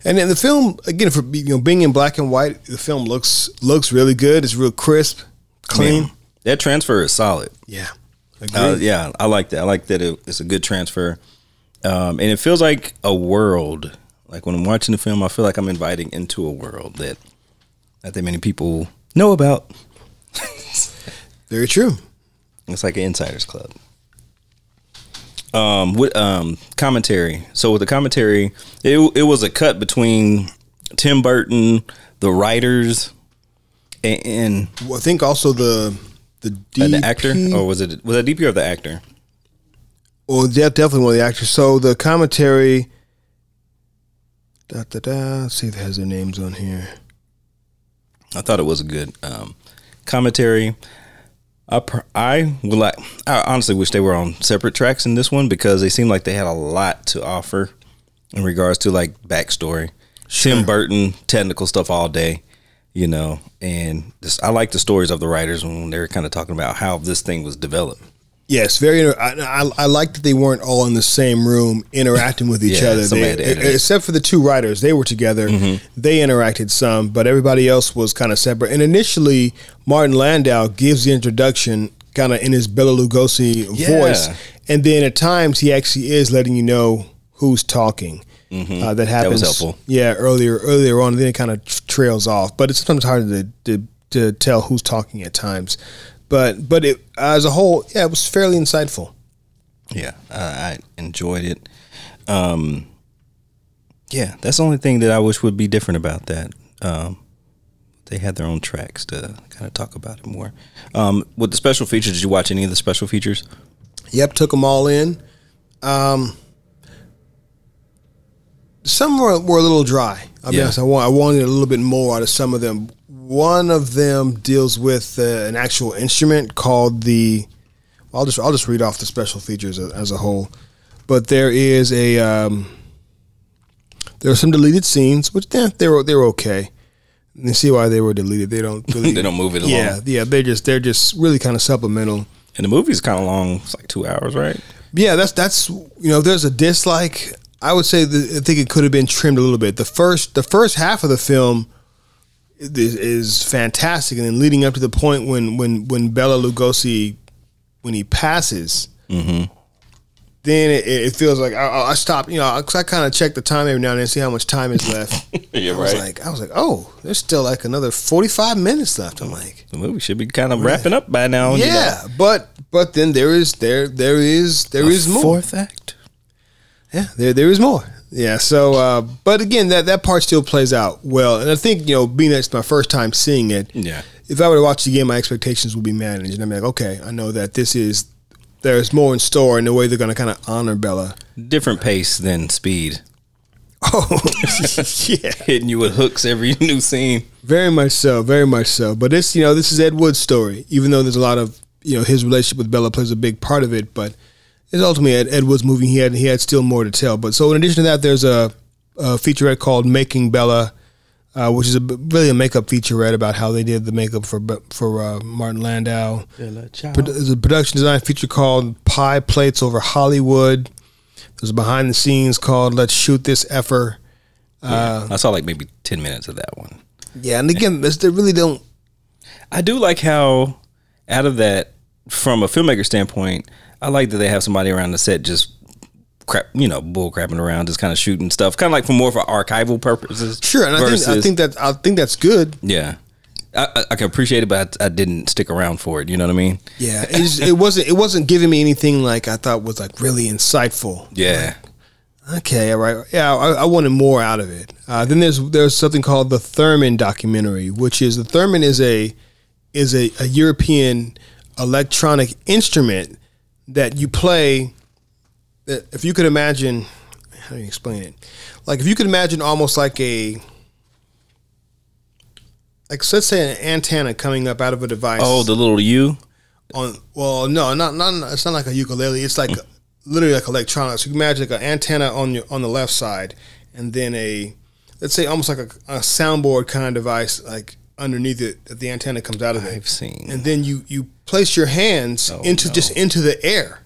And then the film again for you know being in black and white, the film looks looks really good. It's real crisp, clean. Yeah. That transfer is solid. Yeah. Uh, yeah, I like that. I like that it, it's a good transfer, um, and it feels like a world. Like when I'm watching the film, I feel like I'm inviting into a world that not that many people know about. Very true. It's like an insiders club. Um, with um commentary. So with the commentary, it it was a cut between Tim Burton, the writers, and, and Well, I think also the the DP, the actor, or was it was it DP or the actor? Well, yeah, definitely one of the actors. So the commentary. Da, da, da. Let's see if it has their names on here. I thought it was a good um, commentary. I pr- I would like. I honestly wish they were on separate tracks in this one because they seemed like they had a lot to offer in regards to like backstory. Tim Burton, technical stuff all day, you know, and this, I like the stories of the writers when they're kind of talking about how this thing was developed. Yes, very. inter- I, I, I like that they weren't all in the same room interacting with each Yeah, other. They- had to edit it. except for the two writers, they were together. They interacted some, but everybody else was kind of separate. And initially, Martin Landau gives the introduction kind of in his Bela Lugosi Yeah. voice, and then at times he actually is letting you know who's talking. Uh, that happens. helpful. Yeah, earlier earlier on, then it kind of trails off. But it's sometimes hard to, to to tell who's talking at times. But but it as a whole, yeah, it was fairly insightful. Yeah, I, I enjoyed it. Um, yeah, that's the only thing that I wish would be different about that. Um, they had their own tracks to kind of talk about it more. Um, with the special features, did you watch any of the special features? Yep, took them all in. Um, some were, were a little dry. Be Yeah. honest. I, I wanted a little bit more out of some of them. One of them deals with uh, an actual instrument called the. I'll just I'll just read off the special features as, as a whole, but there is a um, there are some deleted scenes which yeah, they were they were okay. And you see why they were deleted. They don't really, They don't move it along. Yeah, yeah. They're just they're just really kind of supplemental. And the movie's kind of long. It's like two hours, right? Yeah, that's that's you know, if there's a dislike, I would say that I think it could have been trimmed a little bit. The first the first half of the film is, is fantastic, and then leading up to the point when when when Bela Lugosi when he passes, mm-hmm. then it, it feels like I, I stop. You know, 'cause I kind of check the time every now and then, see how much time is left. Yeah, I was like, I was like, oh, there's still like another 45 minutes left. I'm like, the movie should be kind of wrapping up by now. you know? yeah, but but then there is there there is there is more. Fourth act. Yeah, there there is more. Yeah, so uh, but again, that that part still plays out well, and I think you know, being that it's my first time seeing it, Yeah. if I were to watch it again, my expectations would be managed, and I'm like, okay, I know that this is there's more in store in the way they're going to kind of honor Bela. Different pace than speed. Oh, yeah, Hitting you with hooks every new scene. very much so, very much so. But this, you know, this is Ed Wood's story, even though there's a lot of you know his relationship with Bela plays a big part of it, but it's ultimately Ed, Ed Wood's movie. He had he had still more to tell. But so in addition to that, there's a, a featurette called Making Bela, uh, which is a, really a makeup featurette about how they did the makeup for for uh, Martin Landau. There's a production design feature called Pie Plates Over Hollywood. There's a behind the scenes called Let's Shoot This Effer. Uh, I saw like maybe ten minutes of that one. Yeah, and again, they really don't. I do like how out of that, from a filmmaker standpoint, I like that they have somebody around the set just crap, you know, bull crapping around, just kind of shooting stuff, kind of like for more for archival purposes. Sure, and I think I think that I think that's good. yeah, I, I, can appreciate it, but I, I didn't stick around for it. You know what I mean? Yeah, it, wasn't it wasn't giving me anything like I thought was like really insightful. Yeah, Okay, all right. Yeah, I, I wanted more out of it. Uh, then there's there's something called the Theremin documentary, which is the Theremin is a is a, a European electronic instrument that you play. That if you could imagine, how do you explain it? Like if you could imagine almost like a like so let's say an antenna coming up out of a device. Oh, the little U. on well no not not it's not like a ukulele it's like literally like electronics you can imagine like an antenna on your on the left side and then a let's say almost like a, a soundboard kind of device like underneath it that the antenna comes out of it I've seen. and then you you place your hands Oh, into no. just into the air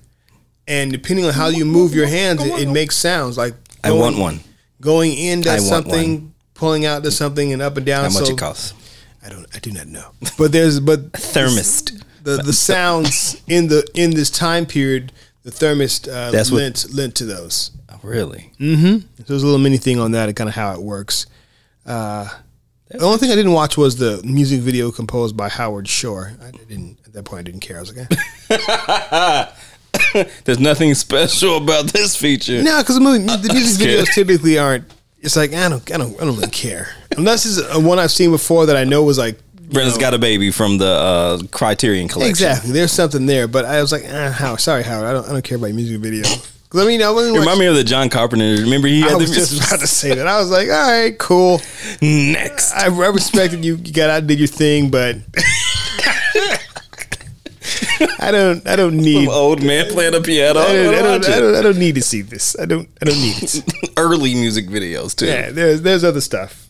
and depending on how you move your hands it, it makes sounds like I want one. going in I something one. pulling out does something and up and down How much so it costs? I don't I do not know but there's but Thermist. the the sounds in the in this time period, the thermist uh, That's what- lent lent to those. Oh, really? So there's a little mini thing on that and kind of how it works. Uh, the only thing I didn't watch was the music video composed by Howard Shore. I didn't at that point. I didn't care. I was like, eh. There's nothing special about this feature. no, because the movie, the music videos typically aren't. It's like I don't, I don't, I don't really care unless it's a one I've seen before that I know was like. Brenda's got a baby from the uh, Criterion collection. Exactly. There's something there, but I was like, eh, Howard, sorry, Howard, I don't, I don't care about your music video. 'Cause me know. I wasn't It like- remind me of the John Carpenter. Remember he had I the was just about to say that. I was like, all right, cool. next. I, I respected you. You got out and did your thing, but I don't. I don't need. Some old man playing a piano. I don't, I, don't, I, don't, I don't need to see this. I don't. I don't need it. Early music videos too. Yeah, there's there's other stuff.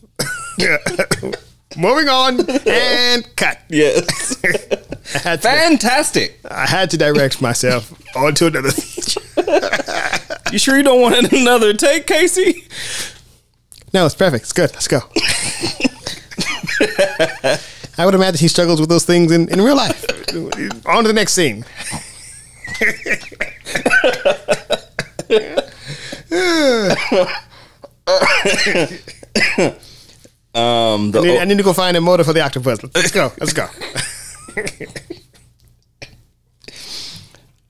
Moving on and cut. Yes. I had, to, Fantastic. I had to direct myself onto another. You sure you don't want another take, Casey? No, it's perfect. It's good. Let's go. I would imagine he struggles with those things in, in real life. On to the next scene. Um, the I need, I need to go find a motor for the octopus. Let's go. Let's go.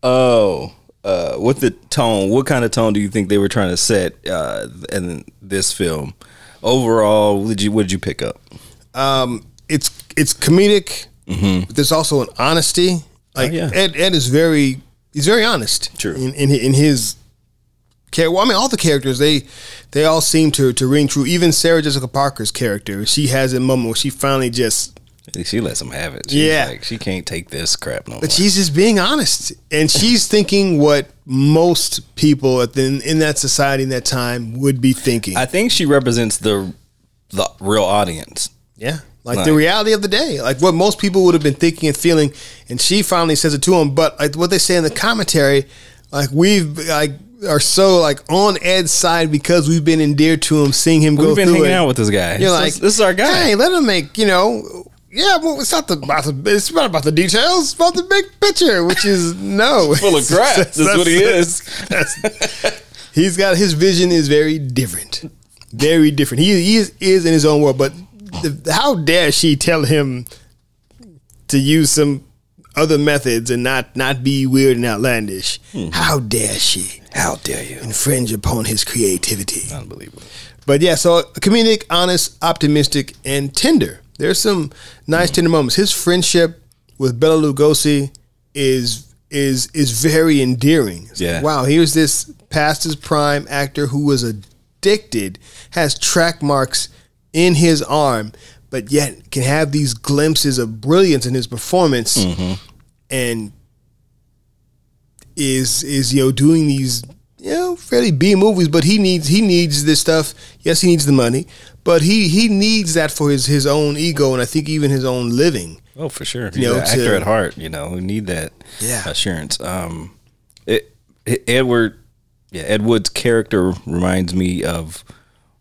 oh, uh, what the tone? What kind of tone do you think they were trying to set uh, in this film? Overall, what did you what did you pick up? Um, it's it's comedic. But there's also an honesty. Like Oh, yeah. Ed, Ed is very he's very honest. True. In in, in his character. Well, I mean, all the characters they they all seem to to ring true. Even Sarah Jessica Parker's character, she has a moment where she finally just She lets him have it. She's Yeah. like, she can't take this crap no more. But she's just being honest, and she's thinking what most people at the, in that society in that time would be thinking. I think she represents the the real audience. yeah, like Right. the reality of the day, like what most people would have been thinking and feeling. And she finally says it to him. But like what they say in the commentary, like we've like are so like on Ed's side because we've been endeared to him, seeing him go We've been hanging it. out with this guy. You're This like, is- this is our guy. Hey, let him make you know. Yeah, well, it's not the, about the it's not about the details. It's about the big picture, which is no Full of crap. That's what he is. that's- he's got his vision is very different, very different. He, he is, is in his own world, but the, how dare she tell him to use some other methods and not not be weird and outlandish? Hmm. How dare she How dare you? infringe upon his creativity? Unbelievable. But yeah, so comedic, honest, optimistic, and tender. There's some nice tender moments. His friendship with Bela Lugosi is is is very endearing. It's like, Yeah. wow, here's this past his prime actor who was addicted, has track marks in his arm, but yet can have these glimpses of brilliance in his performance. Mm-hmm. And is is you know doing these you know fairly B movies, but he needs he needs this stuff. Yes, he needs the money, but he he needs that for his his own ego and I think even his own living. Oh, for sure. He's You know, an actor to- at heart. You know, who need that Yeah. assurance. Um, it, it- Edward, yeah, Ed Wood's character reminds me of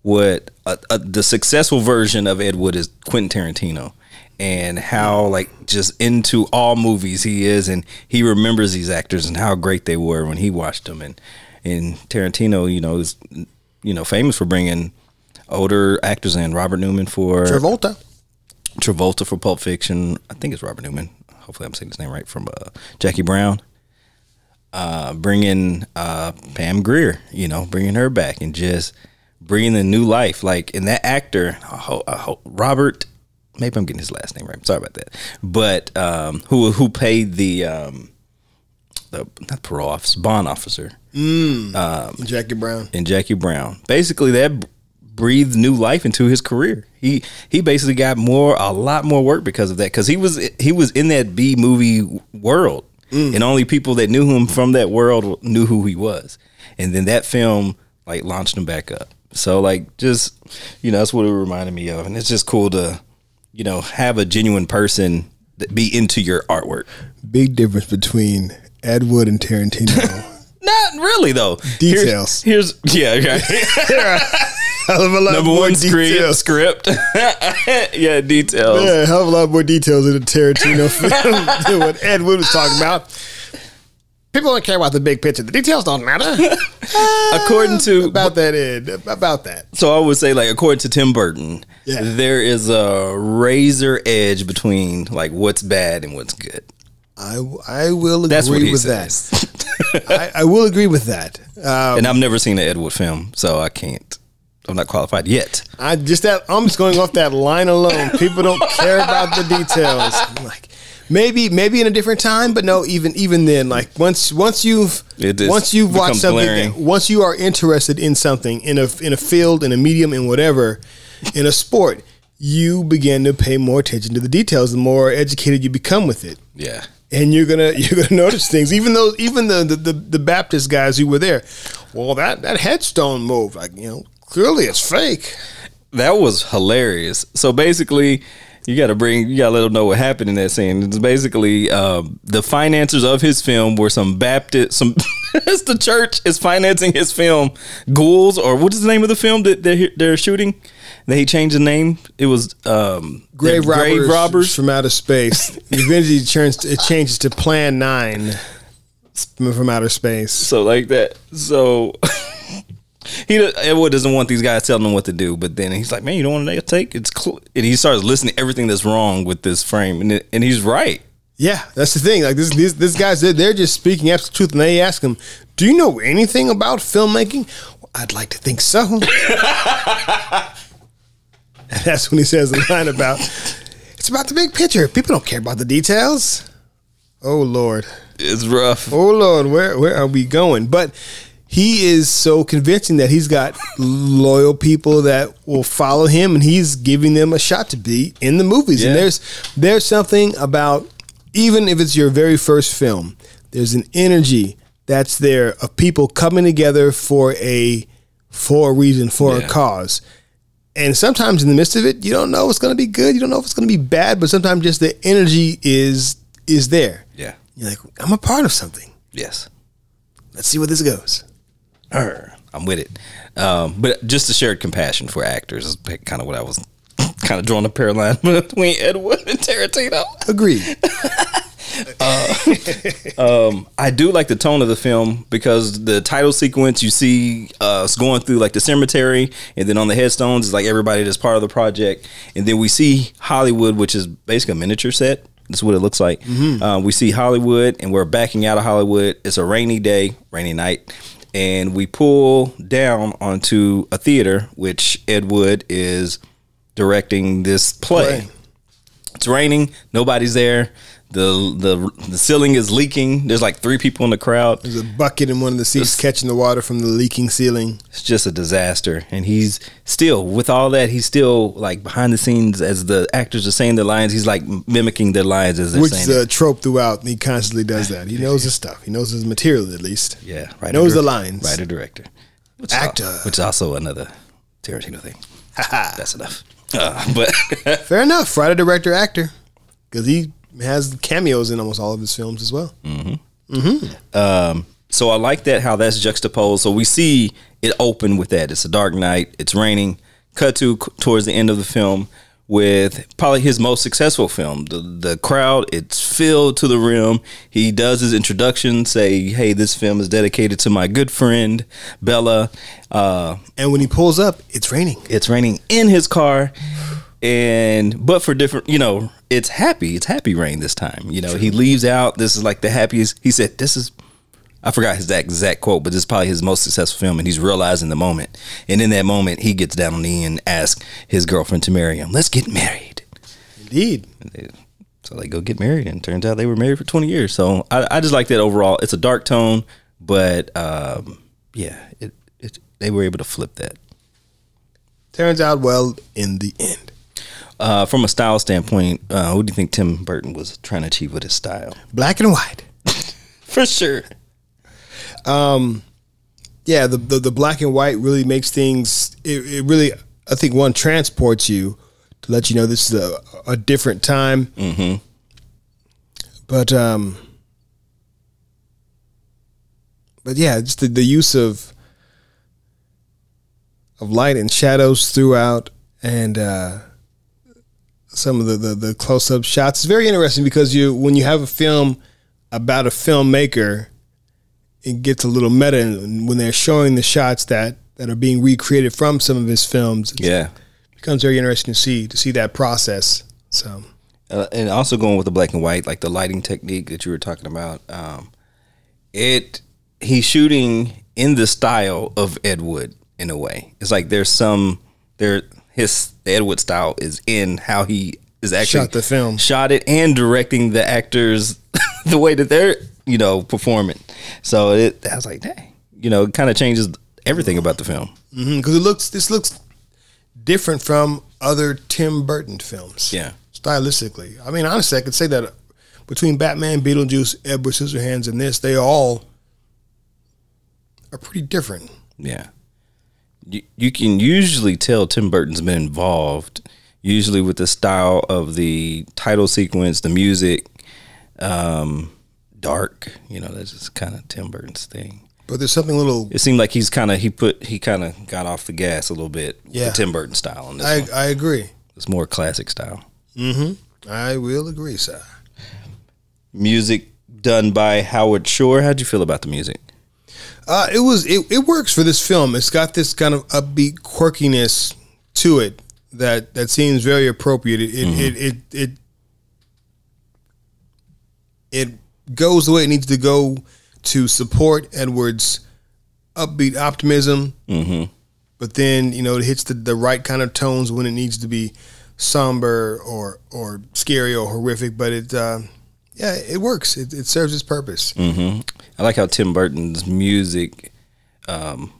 what uh, uh, the successful version of Ed Wood is Quentin Tarantino, and how like just into all movies he is, and he remembers these actors and how great they were when he watched them, and and Tarantino, you know, is you know famous for bringing older actors in. Robert Newman for Travolta. Travolta for Pulp Fiction. I think it's Robert Newman. Hopefully, I'm saying his name right. From uh, Jackie Brown. Uh, bringing uh, Pam Grier, you know, bringing her back and just bringing the new life. Like, in that actor, I ho- I ho- Robert, maybe I'm getting his last name right. Sorry about that. But um, who who played the um, the not parole officer, bond officer Jackie Brown. and Jackie Brown. Basically, that breathed new life into his career. He he basically got more a lot more work because of that because he was he was in that B movie world, mm. and only people that knew him from that world knew who he was. And then that film like launched him back up. So like just you know that's what it reminded me of, and it's just cool to you know have a genuine person that be into your artwork. Big difference between Ed Wood and Tarantino. Not really though. Details. Here's, here's yeah. Okay. hell of a lot Number more one script. details. Script. yeah, details. Yeah, hell of a lot more details in the Tarantino film than what Ed Wood was talking about. People don't care about the big picture. The details don't matter. According to about that, Ed. About that. so I would say like according to Tim Burton, Yeah. there is a razor edge between like what's bad and what's good. I, I will agree That's what he with says. that. I, I will agree with that. Um, and I've never seen an Ed Wood film, so I can't. I'm not qualified yet. I just that I'm just going off that line alone. People don't care about the details. I'm like maybe maybe in a different time, but no, even even then, like once once you've once you've watched something, glaring. once you are interested in something in a in a field, in a medium, in whatever, in a sport, you begin to pay more attention to the details. The more educated you become with it. Yeah. And you're gonna you're gonna notice things. Even though even the, the the the Baptist guys who were there, well that that headstone move, Like you know clearly it's fake. That was hilarious. So basically, you got to bring, you got to let them know what happened in that scene. It's basically um, the financiers of his film were some Baptist, some. it's the church is financing his film, Ghouls, or what is the name of the film that they're, they're shooting? That he changed the name. It was um, Grave robbers, Grave Robbers. from outer space. Eventually, it turns it changes to Plan Nine from outer space. So like that. So he Edward doesn't want these guys telling him what to do, but then he's like, "Man, you don't want to take it's." Cl-. And he starts listening to everything that's wrong with this frame, and it, and he's right. Yeah, that's the thing. Like this, these, this guys, they're, they're just speaking absolute truth, and they ask him, "Do you know anything about filmmaking?" Well, I'd like to think so. and that's when he says the line about, "It's about the big picture. People don't care about the details." Oh Lord. It's rough. Oh Lord, where where are we going? But he is so convincing that he's got loyal people that will follow him, and he's giving them a shot to be in the movies. And there's there's something about even if it's your very first film, there's an energy that's there of people coming together for a for a reason, for Yeah. a cause. And sometimes in the midst of it, you don't know if it's going to be good, you don't know if it's going to be bad, but sometimes just the energy is is there. Yeah. You're like, I'm a part of something. Yes. Let's see where this goes. I'm with it. Um, but just a shared compassion for actors is kind of what I was kind of drawing a parallel between Edward and Tarantino. Agreed. I do like the tone of the film because the title sequence you see us going through like the cemetery, and then on the headstones is like everybody that's part of the project, and then we see Hollywood, which is basically a miniature set. That's what it looks like. Uh, we see Hollywood, and we're backing out of Hollywood. It's a rainy day, rainy night, and we pull down onto a theater, which Ed Wood is directing this play. Play. It's raining. Nobody's there. The the The ceiling is leaking. There's like three people in the crowd. There's a bucket in one of the seats catching the water from the leaking ceiling. It's just a disaster. And he's still, with all that, he's still like behind the scenes as the actors are saying their lines. He's like mimicking their lines as they're Which saying. is a it. trope throughout. He constantly does that. He knows his stuff. He knows his material at least. Yeah, He knows the lines. Writer director, which Actor. Is, which is also another Tarantino thing. That's enough. Uh, but Fair enough. Writer, director, actor, because he has cameos in almost all of his films as well. um, so I like that how that's juxtaposed. So we see it open with that. It's a dark night. It's raining. Cut to towards the end of the film with probably his most successful film. The the crowd it's filled to the rim. He does his introduction, say, "Hey, this film is dedicated to my good friend Bela." Uh, And when he pulls up, it's raining. it's raining in his car and but for different you know it's happy. It's happy rain this time. You know he leaves out. This is like the happiest. He said this is i forgot his exact, exact quote but this is probably his most successful film and he's realizing the moment. And in that moment he gets down on the knee and asks his girlfriend to marry him. Let's get married. Indeed. so they go get married and turns out they were married for 20 years. So i, I just like that overall. It's a dark tone but um, yeah it, it, they were able to flip that. Turns out well in the end. Uh, from a style standpoint, uh, what do you think Tim Burton was trying to achieve with his style? Black and white. For sure. Yeah, the, the the black and white really makes things. It, it really, I think, one transports you to let you know this is a, a different time. Mm-hmm. But um, but yeah, just the, the use of of light and shadows throughout, and uh, some of the, the the close up shots is very interesting because you when you have a film about a filmmaker it gets a little meta and when they're showing the shots that that are being recreated from some of his films it Yeah. becomes very interesting to see to see that process so Uh, and also going with the black and white, like the lighting technique that you were talking about. Um, it he's shooting in the style of Ed Wood in a way. It's like there's some there his Edward style is in how he is actually Shot the film. shot it, and directing the actors the way that they're you know performing. So it I was like, dang, you know, it kind of changes everything about the film. Mm-hmm, because it looks this looks different from other Tim Burton films Yeah. stylistically I mean honestly I could say that between Batman Beetlejuice Edward Scissorhands and this they all are pretty different Yeah. You, you can usually tell Tim Burton's been involved, usually with the style of the title sequence, the music, um, dark. You know, that's just kind of Tim Burton's thing. but there's something a little It seemed like he's kind of he put he kind of got off the gas a little bit. Yeah. the Tim Burton style. On this I, one. I agree It's more classic style. I will agree sir Music done by Howard Shore. How'd you feel about the music? Uh, it was it, it works for this film. It's got this kind of upbeat quirkiness to it that that seems very appropriate. It it, it it it it goes the way it needs to go to support Edward's upbeat optimism. Mm-hmm. But then you know it hits the, the right kind of tones when it needs to be somber or or scary or horrific. But it uh, yeah it works. It, it serves its purpose. I like how Tim Burton's music, um,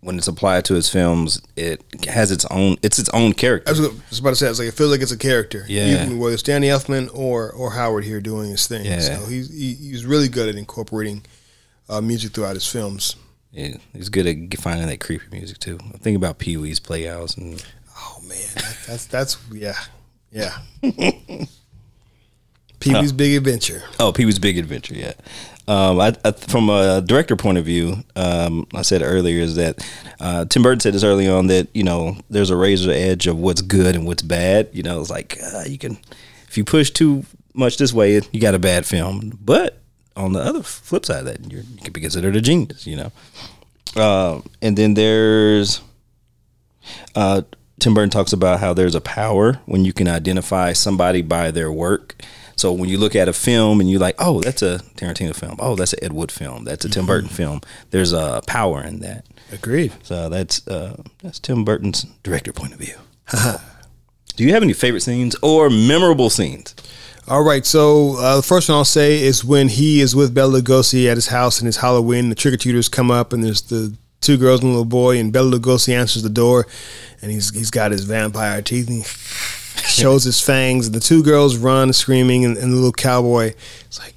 when it's applied to his films, it has its own. It's its own character. I was, about to say, it's like it feels like it's a character. Yeah. Even whether it's Danny Elfman or or Howard here doing his thing. Yeah. So he's he, he's really good at incorporating uh, music throughout his films. Yeah, he's good at finding that creepy music too. I think about Pee Wee's Playhouse and Oh man, that, that's that's yeah, yeah. Pee Wee's Big Adventure. oh, Pee Wee's Big Adventure. Yeah. Um, I, I, from a director point of view, um, I said earlier is that uh, Tim Burton said this early on that you know there's a razor edge of what's good and what's bad. You know, it's like uh, you can if you push too much this way, you got a bad film. But on the other flip side of that, you're, you can be considered a genius. You know. Um, and then there's uh, Tim Burton talks about how there's a power when you can identify somebody by their work. So when you look at a film and you're like, oh, that's a Tarantino film. Oh, that's an Ed Wood film. That's a Tim Burton film. There's a power in that. Agreed. So that's uh, that's Tim Burton's director point of view. Do you have any favorite scenes or memorable scenes? All right, so uh, the first one I'll say is when he is with Bela Lugosi at his house and it's Halloween. The trick or treaters come up and there's the two girls and a little boy, and Bela Lugosi answers the door, and he's he's got his vampire teeth and he shows his fangs, and the two girls run screaming, and, and the little cowboy is like,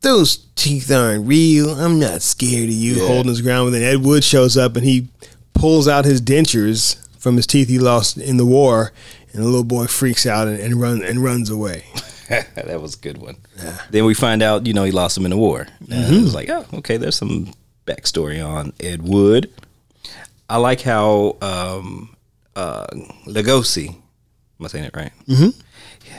"Those teeth aren't real. I'm not scared of you." Yeah. Holding his ground, and then Ed Wood shows up and he pulls out his dentures from his teeth he lost in the war, and the little boy freaks out and, and run and runs away. that was a good one. Then we find out, you know, he lost him in the war. Uh, it was like, oh, okay, there's some backstory on Ed Wood. I like how um, uh, Lugosi, am I saying it right? Mm-hmm.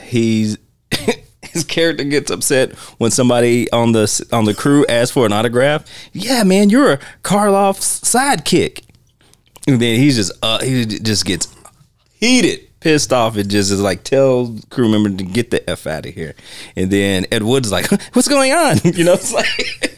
He's his character gets upset when somebody on the on the crew asks for an autograph. Yeah, man, you're a Karloff's sidekick. And then he's just uh, he just gets heated, pissed off, and just is like, tell crew member to get the f out of here. And then Ed Wood's like, what's going on? You know, it's like,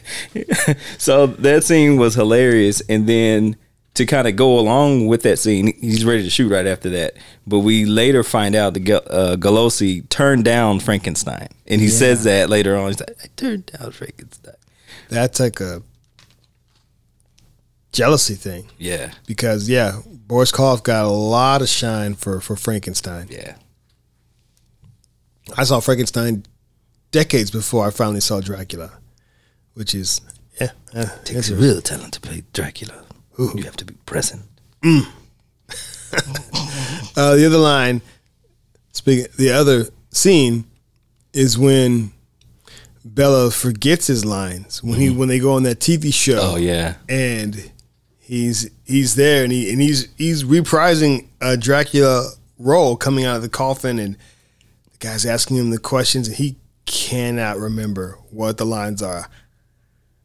so that scene was hilarious. And then to kind of go along with that scene, he's ready to shoot right after that. But we later find out that uh, Lugosi turned down Frankenstein, and he says that later on. He's like, I turned down Frankenstein. That's like a jealousy thing Yeah, because yeah, Boris Karloff got a lot of shine for for Frankenstein. yeah. I saw Frankenstein decades before I finally saw Dracula, which is yeah, uh, Takes a- real talent to play Dracula. You have to be present. uh, the other line. Speaking, the other scene is when Bela forgets his lines when he when they go on that TV show. Oh yeah, and he's he's there and he and he's he's reprising a Dracula role coming out of the coffin and the guy's asking him the questions and he cannot remember what the lines are.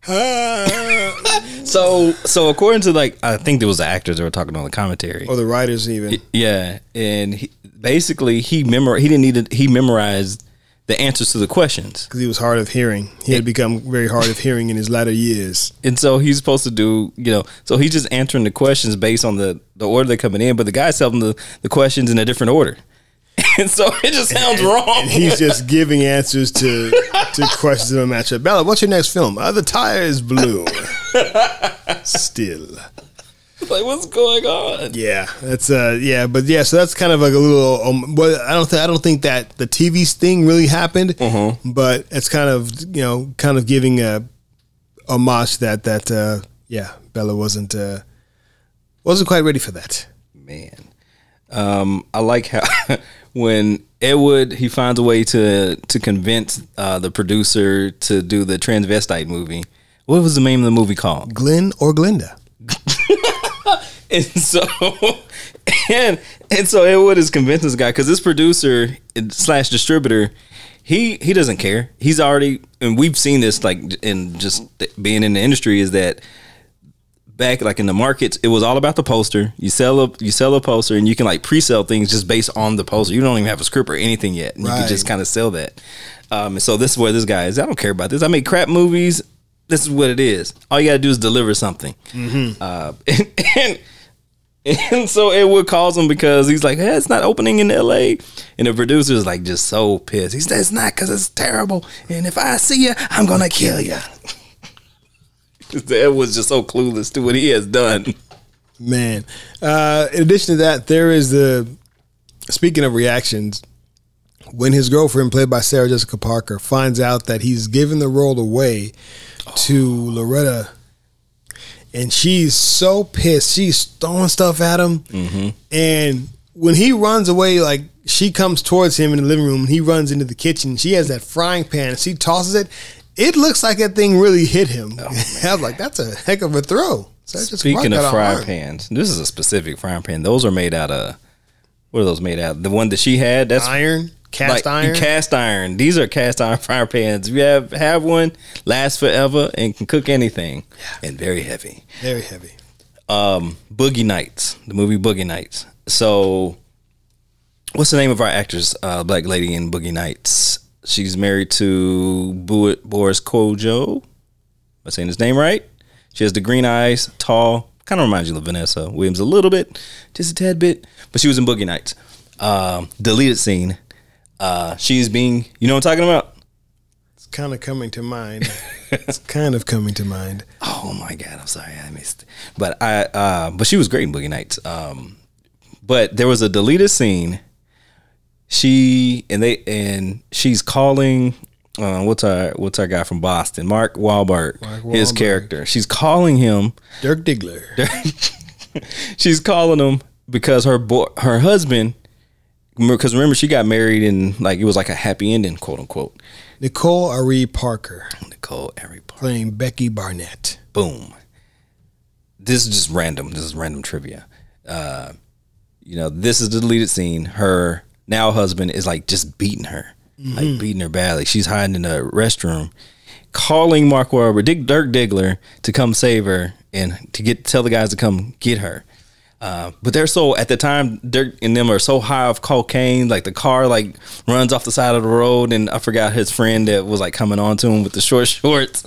So, so according to like, I think there was the actors that were talking on the commentary. or the writers even. Yeah, and he, basically he memor he didn't need to he memorized the answers to the questions, Because he was hard of hearing. He had become very hard of hearing in his latter years. and so he's supposed to do you know. So he's just answering the questions based on the the order they're coming in, but the guy's telling the the questions in a different order, and so it just sounds wrong. And he's just giving answers to to questions in don't match. Bela, what's your next film? Uh, the tire is blue. Still. like, what's going on? Yeah, that's uh, yeah, but yeah, so that's kind of like a little. Um, well, I don't think I don't think that the TV thing really happened, but it's kind of you know kind of giving a homage that that uh, yeah, Bela wasn't uh, wasn't quite ready for that. man. Um, I like how when Edward he finds a way to to convince uh, the producer to do the transvestite movie. What was the name of the movie called? Glen or Glenda? And so and and so Edward is convincing this guy because this producer slash distributor. He, he doesn't care. He's already and we've seen this like in just being in the industry is that back like in the markets, it was all about the poster. You sell a you sell a poster and you can like pre-sell things just based on the poster. You don't even have a script or anything yet. And You can just kind of sell that. Um, and so this is where this guy is. I don't care about this. I make crap movies. This is what it is. All you gotta do is deliver something. Uh, and, and and so Edward calls him because he's like, hey, it's not opening in L.A. And the producer's like just so pissed. He says, it's not because it's terrible. And if I see you, I'm gonna kill you. Edward's just so clueless to what he has done. Man. Uh, in addition to that, there is the speaking of reactions. When his girlfriend, played by Sarah Jessica Parker, finds out that he's given the role away to Loretta, and she's so pissed. She's throwing stuff at him, and when he runs away, like she comes towards him in the living room, and he runs into the kitchen. She has that frying pan, and she tosses it. It looks like that thing really hit him. I was like, "That's a heck of a throw." Jessica Speaking of frying pans, this is a specific frying pan. Those are made out of what are those made out? of? The one that she had, that's iron, cast like iron. Cast iron. These are cast iron frying pans. If you have have one, lasts forever and can cook anything, and very heavy. Very heavy. um, Boogie Nights, the movie Boogie Nights. So, what's the name of our actress, uh, black lady in Boogie Nights? She's married to Boris Kodjoe. Am I saying his name right? She has the green eyes, tall, kind of reminds you of Vanessa Williams a little bit, just a tad bit. But she was in Boogie Nights. Um, deleted scene. Uh, she's being, you know what I'm talking about? It's kind of coming to mind. it's kind of coming to mind. Oh my god, I'm sorry I missed. It. But I, uh, but she was great in Boogie Nights. Um, but there was a deleted scene. She and they and she's calling. Uh, what's our what's our guy from Boston? Mark Wahlberg, Mark his character. She's calling him. Dirk Diggler. she's calling him because her boy, her husband. Because remember, she got married and like it was like a happy ending, quote unquote. Nicole Ari Parker Nicole Ari Park. playing Becky Barnett. boom. This is just random. This is random trivia. Uh, you know, this is the deleted scene. Her now husband is like just beating her, like beating her badly. She's hiding in the restroom, calling Mark Wahlberg, Dick Dirk Diggler, to come save her and to get tell the guys to come get her. Uh, but they're so at the time Dirk and them are so high off cocaine, like the car like runs off the side of the road, and I forgot his friend that was like coming on to him with the short shorts.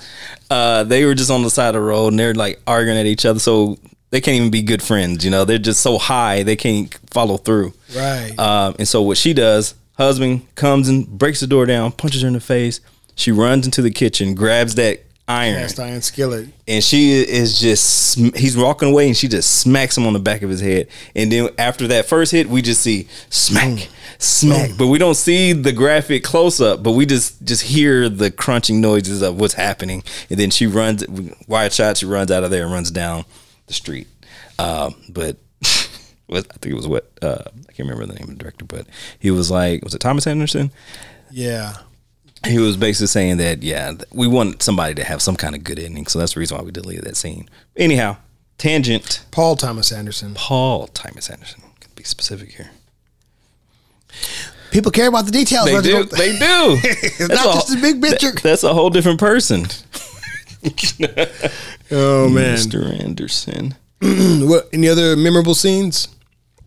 Uh, they were just on the side of the road and they're like arguing at each other, so they can't even be good friends. You know, they're just so high they can't follow through. Right. Um, and so what she does, husband comes and breaks the door down, punches her in the face. She runs into the kitchen, grabs that iron, Cast iron skillet. and she is just he's walking away and she just smacks him on the back of his head and then after that first hit we just see smack smack but we don't see the graphic close up but we just just hear the crunching noises of what's happening and then she runs wide shot she runs out of there and runs down the street um, but I think it was what uh, I can't remember the name of the director but he was like was it Thomas Anderson Yeah. he was basically saying that yeah we want somebody to have some kind of good ending so that's the reason why we deleted that scene anyhow tangent Paul Thomas Anderson. paul thomas anderson can be specific here People care about the details. they do they do It's not just a big picture. that's a whole different person oh man. mr anderson What? Any other memorable scenes?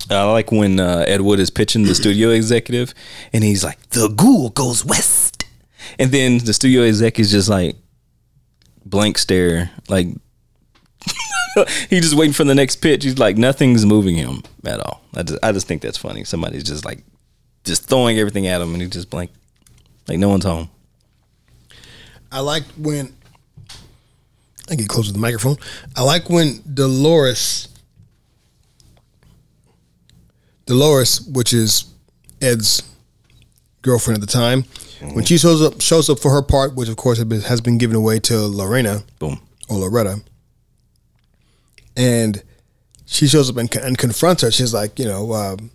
i like when uh, ed wood is pitching the studio executive and he's like the ghoul goes west and then the studio exec is just like blank stare like He's just waiting for the next pitch. He's like nothing's moving him at all. I just I just think that's funny. Somebody's just like just throwing everything at him, and he's just blank, like no one's home. I liked when I get close to the microphone. I like when Dolores Dolores, which is Ed's girlfriend at the time, when she shows up shows up for her part, which of course has been, has been given away to Lorena Boom. or Loretta, and she shows up and, and confronts her. She's like, you know, um,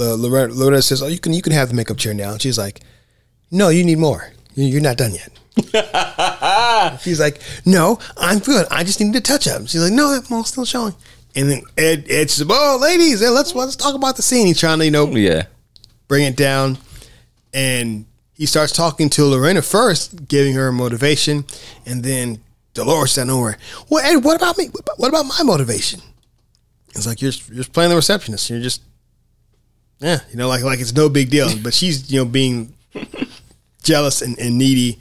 L- Loretta, Loretta says, "Oh, you can you can have the makeup chair now." And she's like, "No, you need more. You- You're not done yet." She's like, "No, I'm good. I just need to touch up." She's like, "No, that mole's still showing." And then Ed, Ed says, "Oh, ladies, let's let's talk about the scene." He's trying to, you know, Yeah. bring it down, and he starts talking to Lorena first, giving her motivation, and then Dolores of nowhere. Well, Ed, what about me? What about- What about my motivation? It's like you're you're just playing the receptionist. You're just, yeah, you know, like like it's no big deal. But she's you know being jealous and, and needy,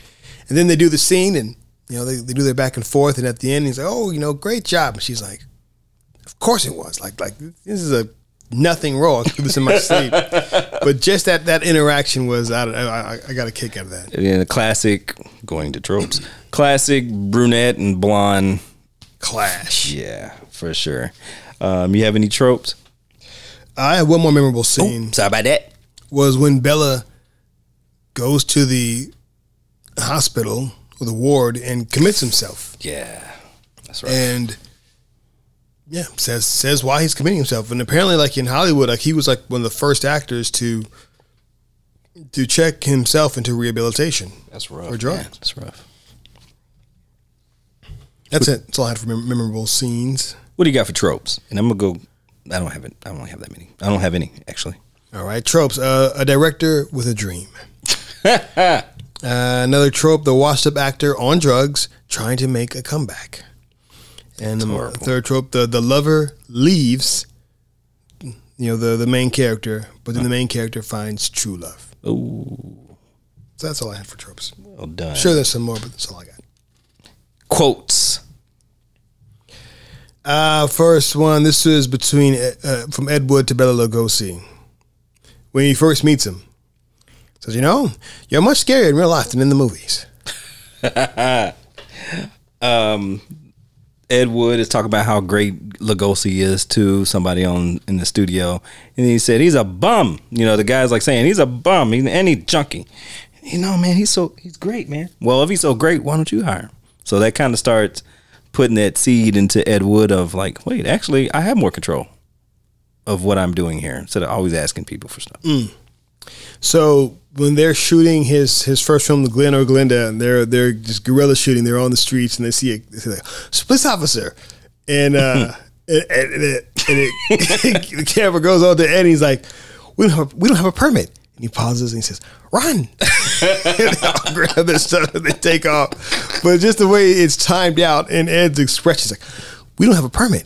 and then they do the scene, and you know they, they do their back and forth, and at the end he's like, oh, you know, great job, and she's like, of course it was. Like like this is a nothing role. I do this in my sleep. But just that that interaction was I, I, I got a kick out of that. And then the classic going to tropes. Classic brunette and blonde. Clash. Yeah, for sure. Um, you have any tropes? I have one more memorable scene Sorry about that. was when Bela goes to the hospital or the ward and commits himself. Yeah, that's right. and yeah, says says why he's committing himself. And apparently, like in Hollywood, like he was like one of the first actors to to check himself into rehabilitation. that's rough. for drugs. man. That's rough. That's it. That's all I had for mem- memorable scenes. What do you got for tropes? And I'm gonna go. I don't have it. I don't have that many. I don't have any actually. All right, tropes. Uh, a director with a dream. uh, another trope: the washed-up actor on drugs trying to make a comeback. And the horrible. third trope: the the lover leaves. You know the the main character, but then the main character finds true love. Ooh, So that's all I had for tropes. well done. Sure, there's some more, but that's all I got. Quotes. Uh, first one. This is between uh, from Ed Wood to Bela Lugosi. when he first meets him. Says, you know, you're much scarier in real life than in the movies. Um, Ed Wood is talking about how great Lugosi is to somebody on in the studio, and he said he's a bum. You know, the guy's like saying he's a bum he's, and he's junky. You know, man, he's so he's great, man. Well, if he's so great, why don't you hire him? So that kind of starts putting that seed into Ed Wood of like, wait, actually, I have more control of what I'm doing here instead of always asking people for stuff. Mm. So when they're shooting his his first film, The Glen or Glenda, and they're they're just guerrilla shooting, they're on the streets and they see a they like, police officer, and uh, and, and, and, it, and it, the camera goes on to Ed, and he's like, "We don't have a, we don't have a permit." And he pauses and he says, "Run!" and they all grab their stuff and they take off. But just the way it's timed out, and Ed's expression is like, "We don't have a permit."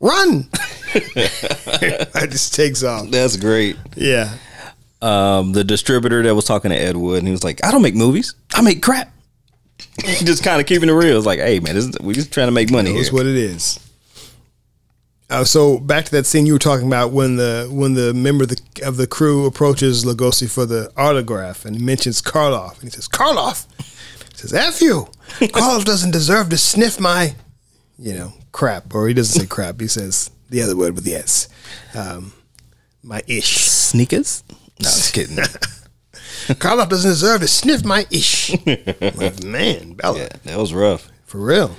Run! I just takes off. That's great. Yeah. Um, the distributor that was talking to Ed Wood, and he was like, "I don't make movies. I make crap." just kind of keeping it real. It's like, hey man, this is, we just trying to make money. That's what it is. Uh, so back to that scene you were talking about when the when the member of the, of the crew approaches Lugosi for the autograph and he mentions Karloff and he says Karloff he says F you Karloff doesn't deserve to sniff my you know crap or he doesn't say crap he says the other word with the S um, my ish Sneakers? No, just kidding. Karloff doesn't deserve to sniff my ish like, man Bela yeah, that was rough. for real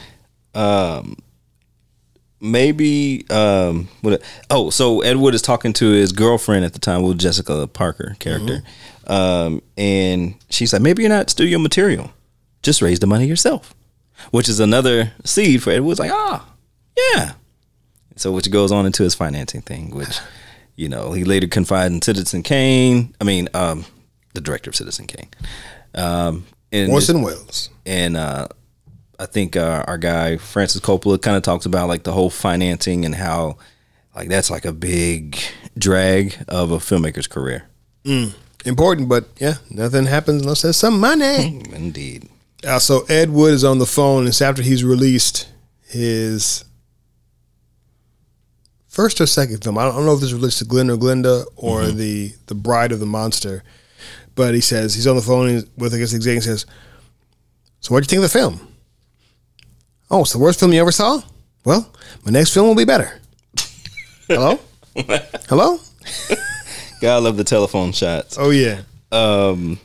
Maybe um, what? Oh, so Ed Wood is talking to his girlfriend at the time, with Jessica Parker character, um, and she's like, "Maybe you're not studio material. Just raise the money yourself," which is another seed for Ed Wood's like, "Ah, yeah." So which goes on into his financing thing, which you know he later confided in Citizen Kane. I mean, um, the director of Citizen Kane. Um, and Orson Welles and uh, I think uh, our guy Francis Coppola kind of talks about like the whole financing and how like that's like a big drag of a filmmaker's career. important but yeah nothing happens unless there's some money. Indeed. Uh, so Ed Wood is on the phone. It's after he's released his first or second film. I don't, I don't know if this relates to Glen or Glenda or the the Bride of the Monster, but he says he's on the phone with I guess the executive and says, "So what do you think of the film?" Oh, it's the worst film you ever saw. Well, my next film will be better. Hello, hello. God, I love the telephone shots. Oh yeah. Um,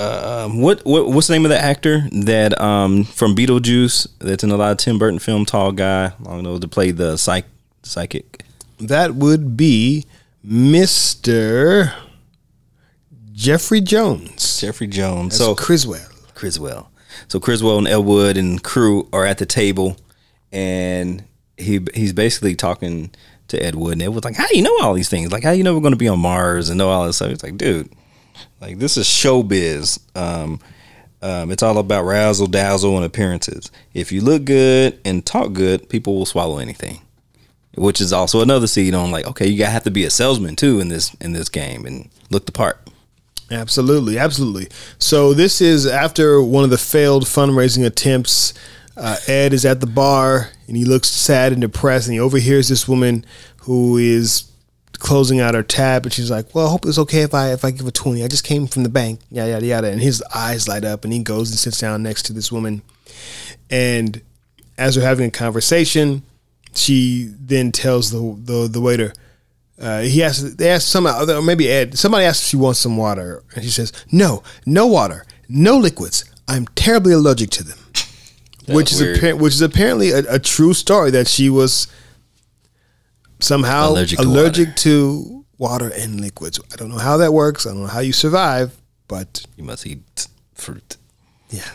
um, what what what's the name of the actor that um from Beetlejuice that's in a lot of Tim Burton film? Tall guy, long nose, to play the psych psychic. That would be Mr. Jeffrey Jones. Jeffrey Jones. So so Criswell. Criswell. So Criswell and Ed Wood and crew are at the table, and he he's basically talking to Ed Wood, and Ed was like, "How do you know all these things? Like, how do you know we're going to be on Mars and know all this stuff?" He's like, "Dude, like this is showbiz. Um, um, it's all about razzle dazzle and appearances. If you look good and talk good, people will swallow anything." Which is also another seed on like, okay, you gotta have to be a salesman too in this in this game and look the part. Absolutely, absolutely. So this is after one of the failed fundraising attempts. Uh, Ed is at the bar and he looks sad and depressed, and he overhears this woman who is closing out her tab, and she's like, "Well, I hope it's okay if I if I give a twenty. I just came from the bank, yada yada yada." And his eyes light up, and he goes and sits down next to this woman, and as they're having a conversation, she then tells the the, the waiter. Uh, he asks, they ask some, or maybe Ed, somebody asks if she wants some water. And she says, no, no water, no liquids. I'm terribly allergic to them. which is, weird. appa- which is apparently a, a true story that she was somehow Allergic allergic, to to, water. and liquids. I don't know how that works. I don't know how you survive, but You must eat fruit. yeah.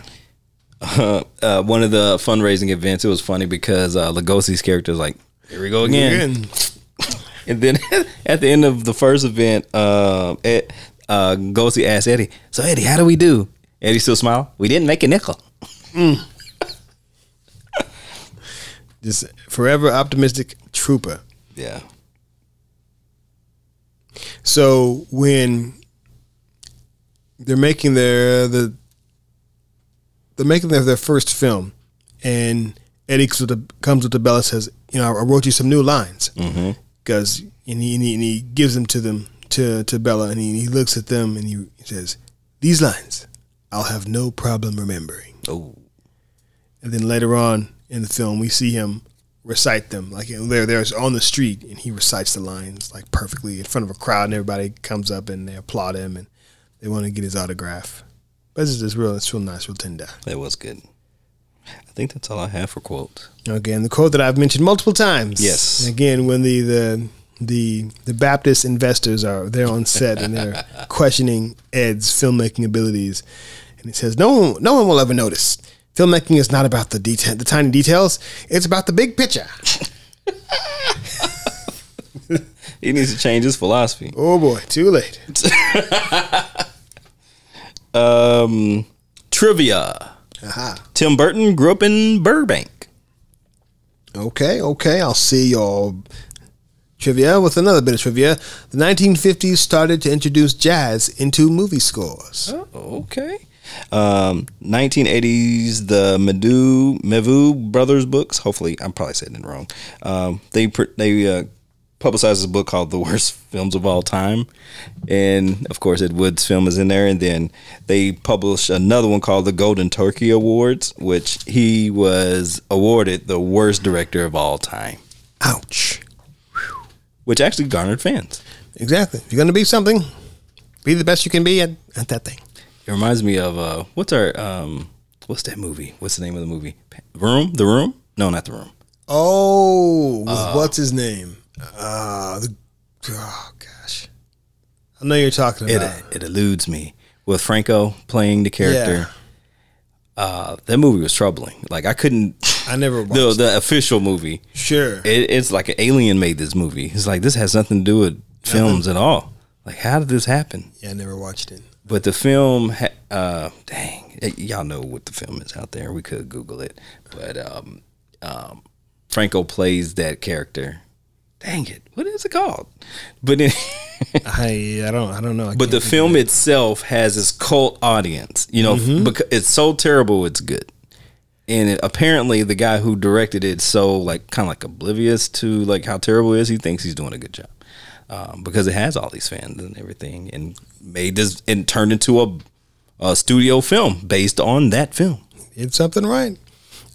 Uh, uh, one of the fundraising events, it was funny because uh, Lugosi's character is like, "Here we go again." Again. And then at the end of the first event, uh, Ed, uh, Gosi asked Eddie, "So Eddie, how do we do?" Eddie still smile. We didn't make a nickel. Just forever optimistic trooper. Yeah. So when they're making their the they're making their, their first film, and Eddie comes with the, comes with the bell and says, "You know, I wrote you some new lines," mm-hmm. because and he, and he and he gives them to them to to Bela, and he, he looks at them and he says, "These lines, I'll have no problem remembering." Oh, And then later on in the film, we see him recite them. Like they're there's on the street, and he recites the lines like perfectly in front of a crowd, and everybody comes up and they applaud him, and they want to get his autograph. But it's just real, it's real nice, real tender. that was good. I think that's all I have for quotes. Again, the quote that I've mentioned multiple times. Yes. Again, when the the the the Baptist investors are there on set and they're questioning Ed's filmmaking abilities, and he says, "No one, no one will ever notice. Filmmaking is not about the detail, the tiny details. It's about the big picture." He needs to change his philosophy. Oh boy, too late. Um, trivia. Aha. Tim Burton grew up in Burbank. Okay, okay. I'll see your trivia with another bit of trivia. The 1950s started to introduce jazz into movie scores. Oh, okay. Um, 1980s, the Medu Mevu brothers books. Hopefully, I'm probably saying it wrong. Um, they they uh, publicized this book called "The Worst Films of All Time," and of course, Ed Wood's film is in there. And then they published another one called the Golden Turkey Awards, which he was awarded the worst director of all time, Ouch. which actually garnered fans. Exactly. If you're going to be something, be the best you can be at, at that thing. It reminds me of uh, what's our um, what's that movie? What's the name of the movie? Room? The Room? No, not the Room. Oh, with what's his name? Uh, the, oh, gosh. I know you're talking It about. it eludes me with Franco playing the character. Uh, that movie was troubling. Like I couldn't. I never watched The it. the official movie. Sure. It, it's like an alien made this movie. It's like this has nothing to do with films at all. Like how did this happen? yeah, I never watched it. But the film, ha- uh, dang, y'all know what the film is out there. We could Google it, but um, um, Franco plays that character. Dang it, what is it called? But in, I I don't I don't know. I but the film itself has this cult audience. You know, because it's so terrible, it's good. And it, apparently, the guy who directed it so like kind of like oblivious to like how terrible it is. He thinks he's doing a good job um, because it has all these fans and everything, and made this and turned into a, a studio film based on that film. did something right.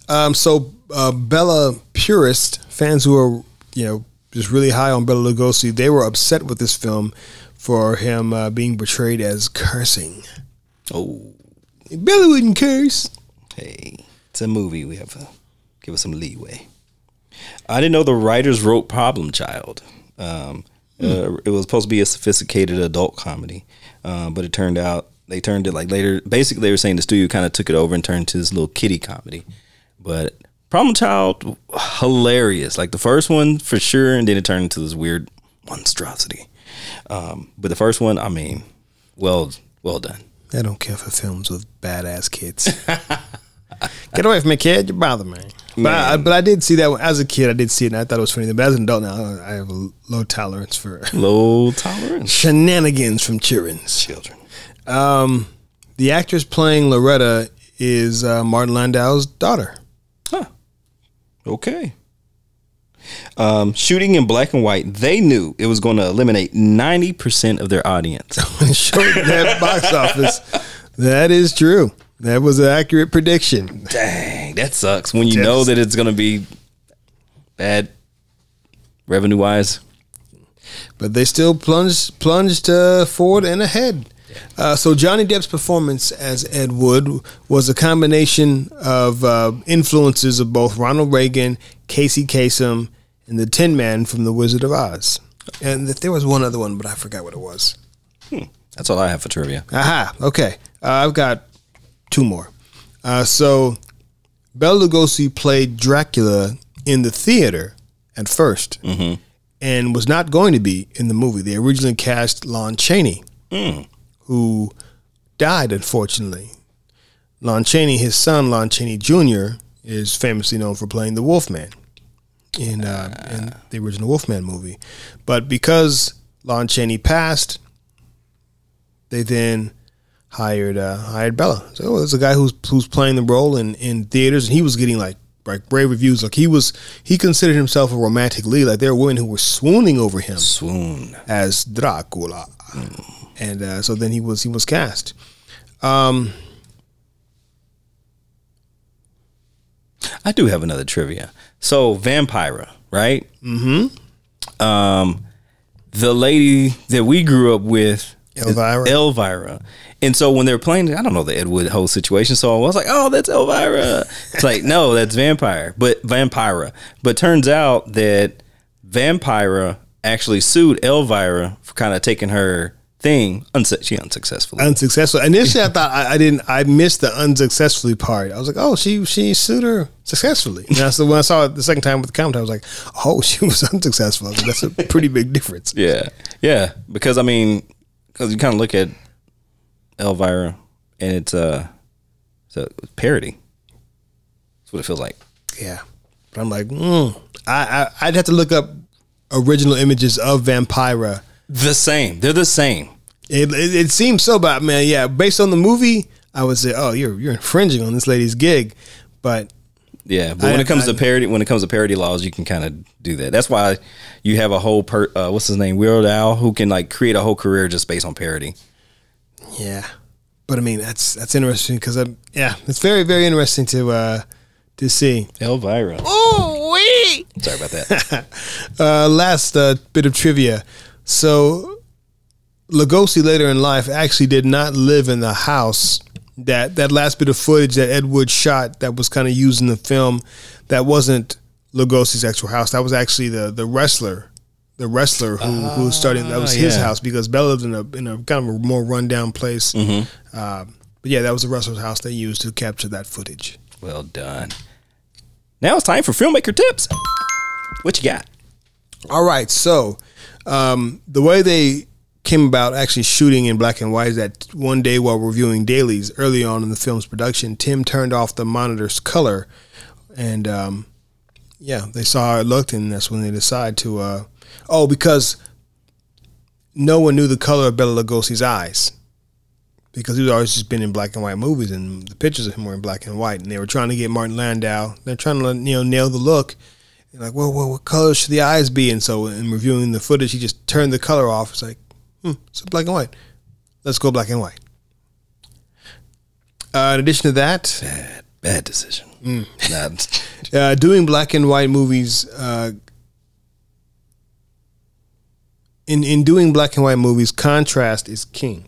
Um, so uh, Bela purist fans who are you know just really high on Bela Lugosi, they were upset with this film for him uh, being portrayed as cursing. Oh, Bela wouldn't curse. hey, it's a movie. We have to give us some leeway. I didn't know the writers wrote Problem Child. Um, uh, it was supposed to be a sophisticated adult comedy, uh, but it turned out they turned it like later. Basically, they were saying the studio kind of took it over and turned to this little kiddie comedy. But Problem Child, hilarious. Like the first one for sure, and then it turned into this weird monstrosity. Um, but the first one, I mean, well, well done. I don't care for films with badass kids. Get away from me, kid! You bother me. But I, but I did see that as a kid. I did see it, and I thought it was funny. But as an adult now, I have a low tolerance for Low tolerance. shenanigans from children's. Children. Um, the actress playing Loretta is uh, Martin Landau's daughter. Huh. Okay. Um, shooting in black and white, they knew it was going to eliminate 90% of their audience. Showed that box office. That is true. That was an accurate prediction. Dang, that sucks when you know that it's going to be bad revenue wise. but they still plunged plunged uh, forward and ahead. Uh, so Johnny Depp's performance as Ed Wood was a combination of uh, influences of both Ronald Reagan, Casey Kasem, and the Tin Man from The Wizard of Oz. And th- there was one other one, but I forgot what it was. That's all I have for trivia. Aha. Okay. Uh, I've got two more. Uh, so Bela Lugosi played Dracula in the theater at 1st and was not going to be in the movie. They originally cast Lon Chaney, who died unfortunately. Lon Chaney, his son Lon Chaney Jr., is famously known for playing the Wolfman in uh, in the original Wolfman movie. But because Lon Chaney passed, they then hired uh, hired Bela. So oh, there's a guy who's who's playing the role in, in theaters, and he was getting like like brave reviews. Like he was, he considered himself a romantic lead. Like there were women who were swooning over him Swoon. as Dracula, and uh, so then he was he was cast. Um, I do have another trivia. So Vampira, right? Mm-hmm. Um, the lady that we grew up with, Elvira. Elvira. And so when they were playing, I don't know the Ed Wood whole situation. So I was like, "Oh, that's Elvira." It's like, no, that's Vampire, but Vampira. But turns out that Vampira actually sued Elvira for kind of taking her thing. Unsu- she unsuccessfully. unsuccessful. Initially, I thought I, I didn't. I missed the unsuccessfully part. I was like, oh, she she sued her successfully. And that's the when I saw it the second time with the comment. I was like, oh, she was unsuccessful. Like, that's a pretty big difference. Yeah, yeah. Because I mean, because you kind of look at Elvira, and it's uh, it's a parody. That's what it feels like. Yeah, but I'm like, mm. I, I I'd have to look up original images of Vampira. The same. They're the same. It, it, it seems so, but man, yeah, based on the movie, I would say, oh, you're you're infringing on this lady's gig. But Yeah, but when it comes I- to parody, when it comes to parody laws, you can kind of do that. That's why you have a whole per. Uh, what's his name, Weird Al, who can like create a whole career just based on parody. Yeah, but I mean that's that's interesting because I'm yeah, it's very very interesting to uh to see. Elvira. Oh wait. Sorry about that. Uh, last uh, bit of trivia. So Lugosi later in life actually did not live in the house. That that last bit of footage that Ed Wood shot that was kind of used in the film, that wasn't Lugosi's actual house. That was actually the the wrestler. The wrestler who, who was starting that was his yeah. house because Bela lived in a in a kind of a more rundown place. Um, but yeah, that was the wrestler's house they used to capture that footage. well done. Now it's time for filmmaker tips. What you got? All right, so um, the way they came about actually shooting in black and white is that one day while reviewing dailies early on in the film's production, Tim turned off the monitor's color, and um, yeah, they saw how it looked, and that's when they decided to. Uh, oh, because no one knew the color of Bela Lugosi's eyes. Because he was always just been in black and white movies, and the pictures of him were in black and white, and they were trying to get Martin Landau. They're trying to you know nail the look, like, well, well, what color should the eyes be? And so, in reviewing the footage, he just turned the color off. It's like, hmm, it's black and white. Let's go black and white. Uh, in addition to that, Bad, bad decision. Not- uh, doing black and white movies. Uh, in in doing black and white movies, contrast is king.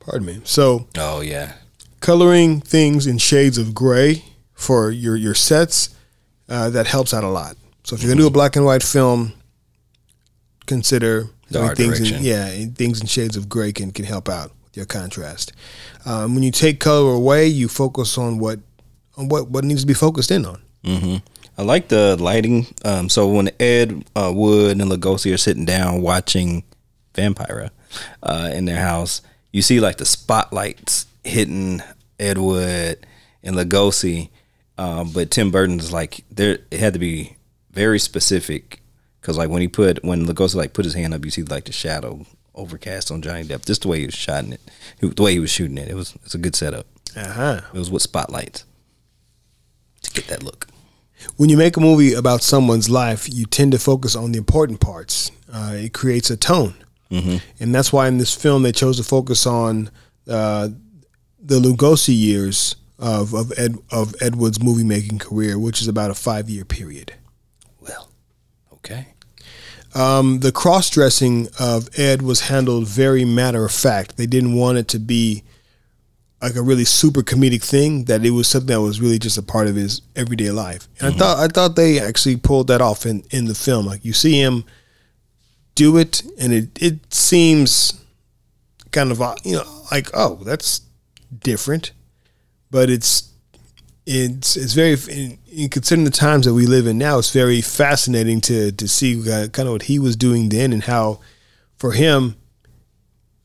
Pardon me. So oh yeah. coloring things in shades of gray for your your sets uh, that helps out a lot. So if you're gonna do a black and white film, consider The doing art things in, yeah in- things in shades of gray can can help out with your contrast. Um, when you take color away, you focus on what on what what needs to be focused in on. hmm I like the lighting. Um, so when Ed uh, Wood and Lugosi are sitting down watching Vampira uh, in their house, you see like the spotlights hitting Ed Wood and Lugosi. Um, but Tim Burton's like there. It had to be very specific because like when he put when Lugosi like put his hand up, you see like the shadow overcast on Johnny Depp. Just the way he was shooting it, He- the way he was shooting it. It was it's a good setup. Uh huh. It was with spotlights to get that look. when you make a movie about someone's life, you tend to focus on the important parts. Uh, it creates a tone, and that's why in this film they chose to focus on uh, the Lugosi years of of Ed of Edward's movie making career, which is about a five year period. Well, okay. Um, the cross dressing of Ed was handled very matter of fact. They didn't want it to be like a really super comedic thing. That it was something that was really just a part of his everyday life. And I thought I thought they actually pulled that off in, in the film. Like you see him do it, and it it seems kind of uh, you know like oh that's different, but it's it's it's very considering the times that we live in now. It's very fascinating to to see kind of what he was doing then and how for him,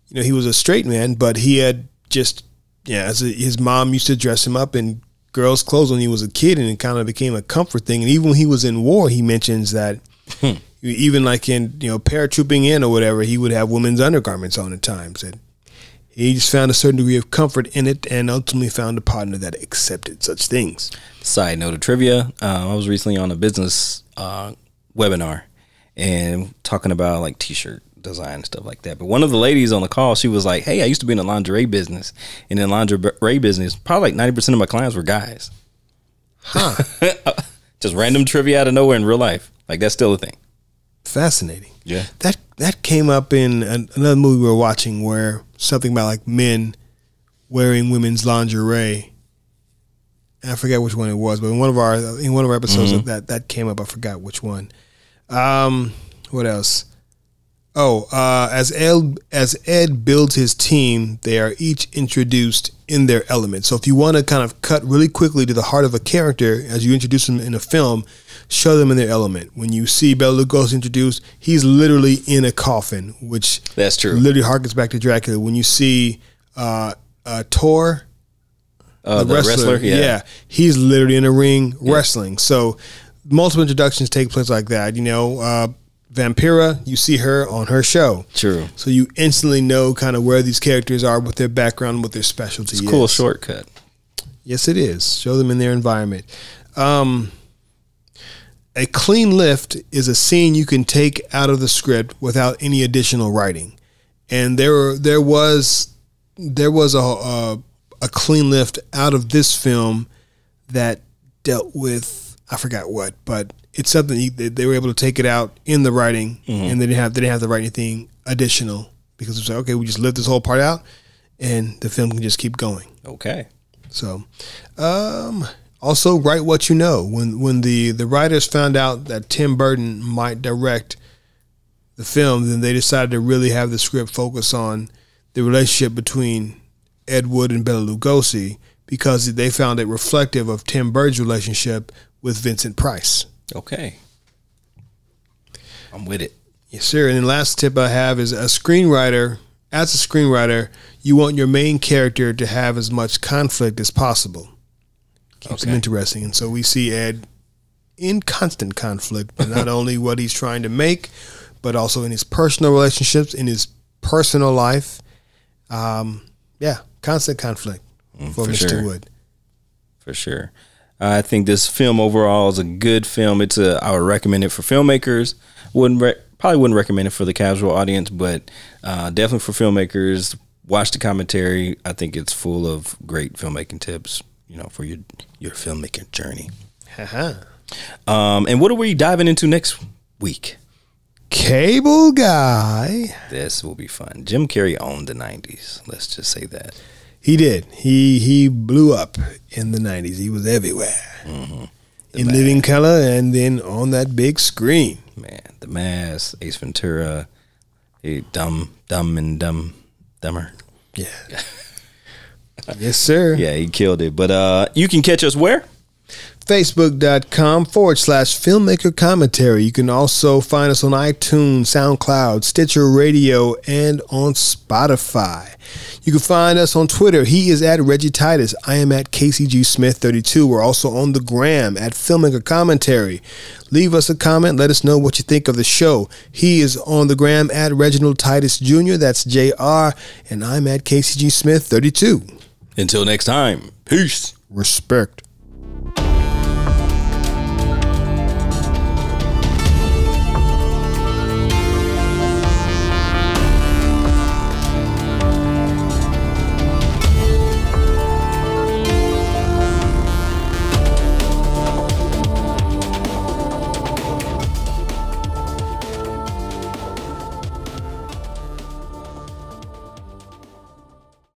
you know, he was a straight man, but he had just yeah, as a, his mom used to dress him up in girls' clothes when he was a kid, and it kind of became a comfort thing. And even when he was in war, he mentions that hmm. even like in you know paratrooping in or whatever, he would have women's undergarments on at times. And He just found a certain degree of comfort in it and ultimately found a partner that accepted such things. Side note of trivia: uh, I was recently on a business uh, webinar and talking about like t-shirt design and stuff like that. But one of the ladies on the call, she was like, "Hey, I used to be in the lingerie business, and in the lingerie business, probably like ninety percent of my clients were guys." Huh. Just random trivia out of nowhere in real life. Like that's still a thing. Fascinating. Yeah. That that came up in an, another movie we were watching where something about like men wearing women's lingerie. I forget which one it was, but in one of our in one of our episodes Mm-hmm. that that came up, I forgot which one. Um, what else? Oh, uh, as Ed as Ed builds his team, they are each introduced in their element. So if you want to kind of cut really quickly to the heart of a character as you introduce them in a film, show them in their element. When you see Bela Lugosi introduced, he's literally in a coffin, which That's true. literally harkens back to Dracula. When you see uh, uh, Tor, Uh, the, wrestler, yeah. he's literally in a ring wrestling. So multiple introductions take place like that. You know, uh, Vampira, you see her on her show. True. So you instantly know kind of where these characters are, what their background, what their specialty It's cool shortcut. Yes, it is. Show them in their environment. Um, a clean lift is a scene you can take out of the script without any additional writing, and there there was there was a a, a clean lift out of this film that dealt with I forgot what, but it's something you, they, they were able to take it out in the writing, and they didn't have they didn't have to write anything additional because it's like okay, we just lift this whole part out, and the film can just keep going. Okay. So, um, also write what you know. When when the the writers found out that Tim Burton might direct the film, then they decided to really have the script focus on the relationship between Ed Wood and Bela Lugosi because they found it reflective of Tim Burton's relationship with Vincent Price. Okay. I'm with it. Yes, sir. And the last tip I have is a screenwriter. As a screenwriter, you want your main character to have as much conflict as possible. Keeps Okay. interesting. And so we see Ed in constant conflict, not only what he's trying to make, but also in his personal relationships, in his personal life. Um, yeah, constant conflict for, Mm, for Mr. sure. Wood. for sure. I think this film overall is a good film. It's a I would recommend it for filmmakers. Wouldn't re- probably wouldn't recommend it for the casual audience, but uh, definitely for filmmakers. Watch the commentary. I think it's full of great filmmaking tips. You know, for your your filmmaking journey. Haha. Um, and what are we diving into next week? Cable guy. This will be fun. Jim Carrey owned the '90s. Let's just say that. He did. He he blew up in the nineties. He was everywhere. In living color and then on that big screen. Man, The Mask, Ace Ventura, eh, Dumb, Dumb and Dumb, Dumber. Yeah. yes, sir. Yeah, he killed it. But uh, you can catch us where? Facebook.com forward slash filmmaker commentary. You can also find us on iTunes, SoundCloud, Stitcher Radio, and on Spotify. You can find us on Twitter. He is at Reggie Titus. I am at KCG Smith 32. We're also on the gram at Filmmaker Commentary. Leave us a comment. Let us know what you think of the show. He is on the gram at Reginald Titus Jr. That's JR. And I'm at KCG Smith 32. Until next time, peace. Respect.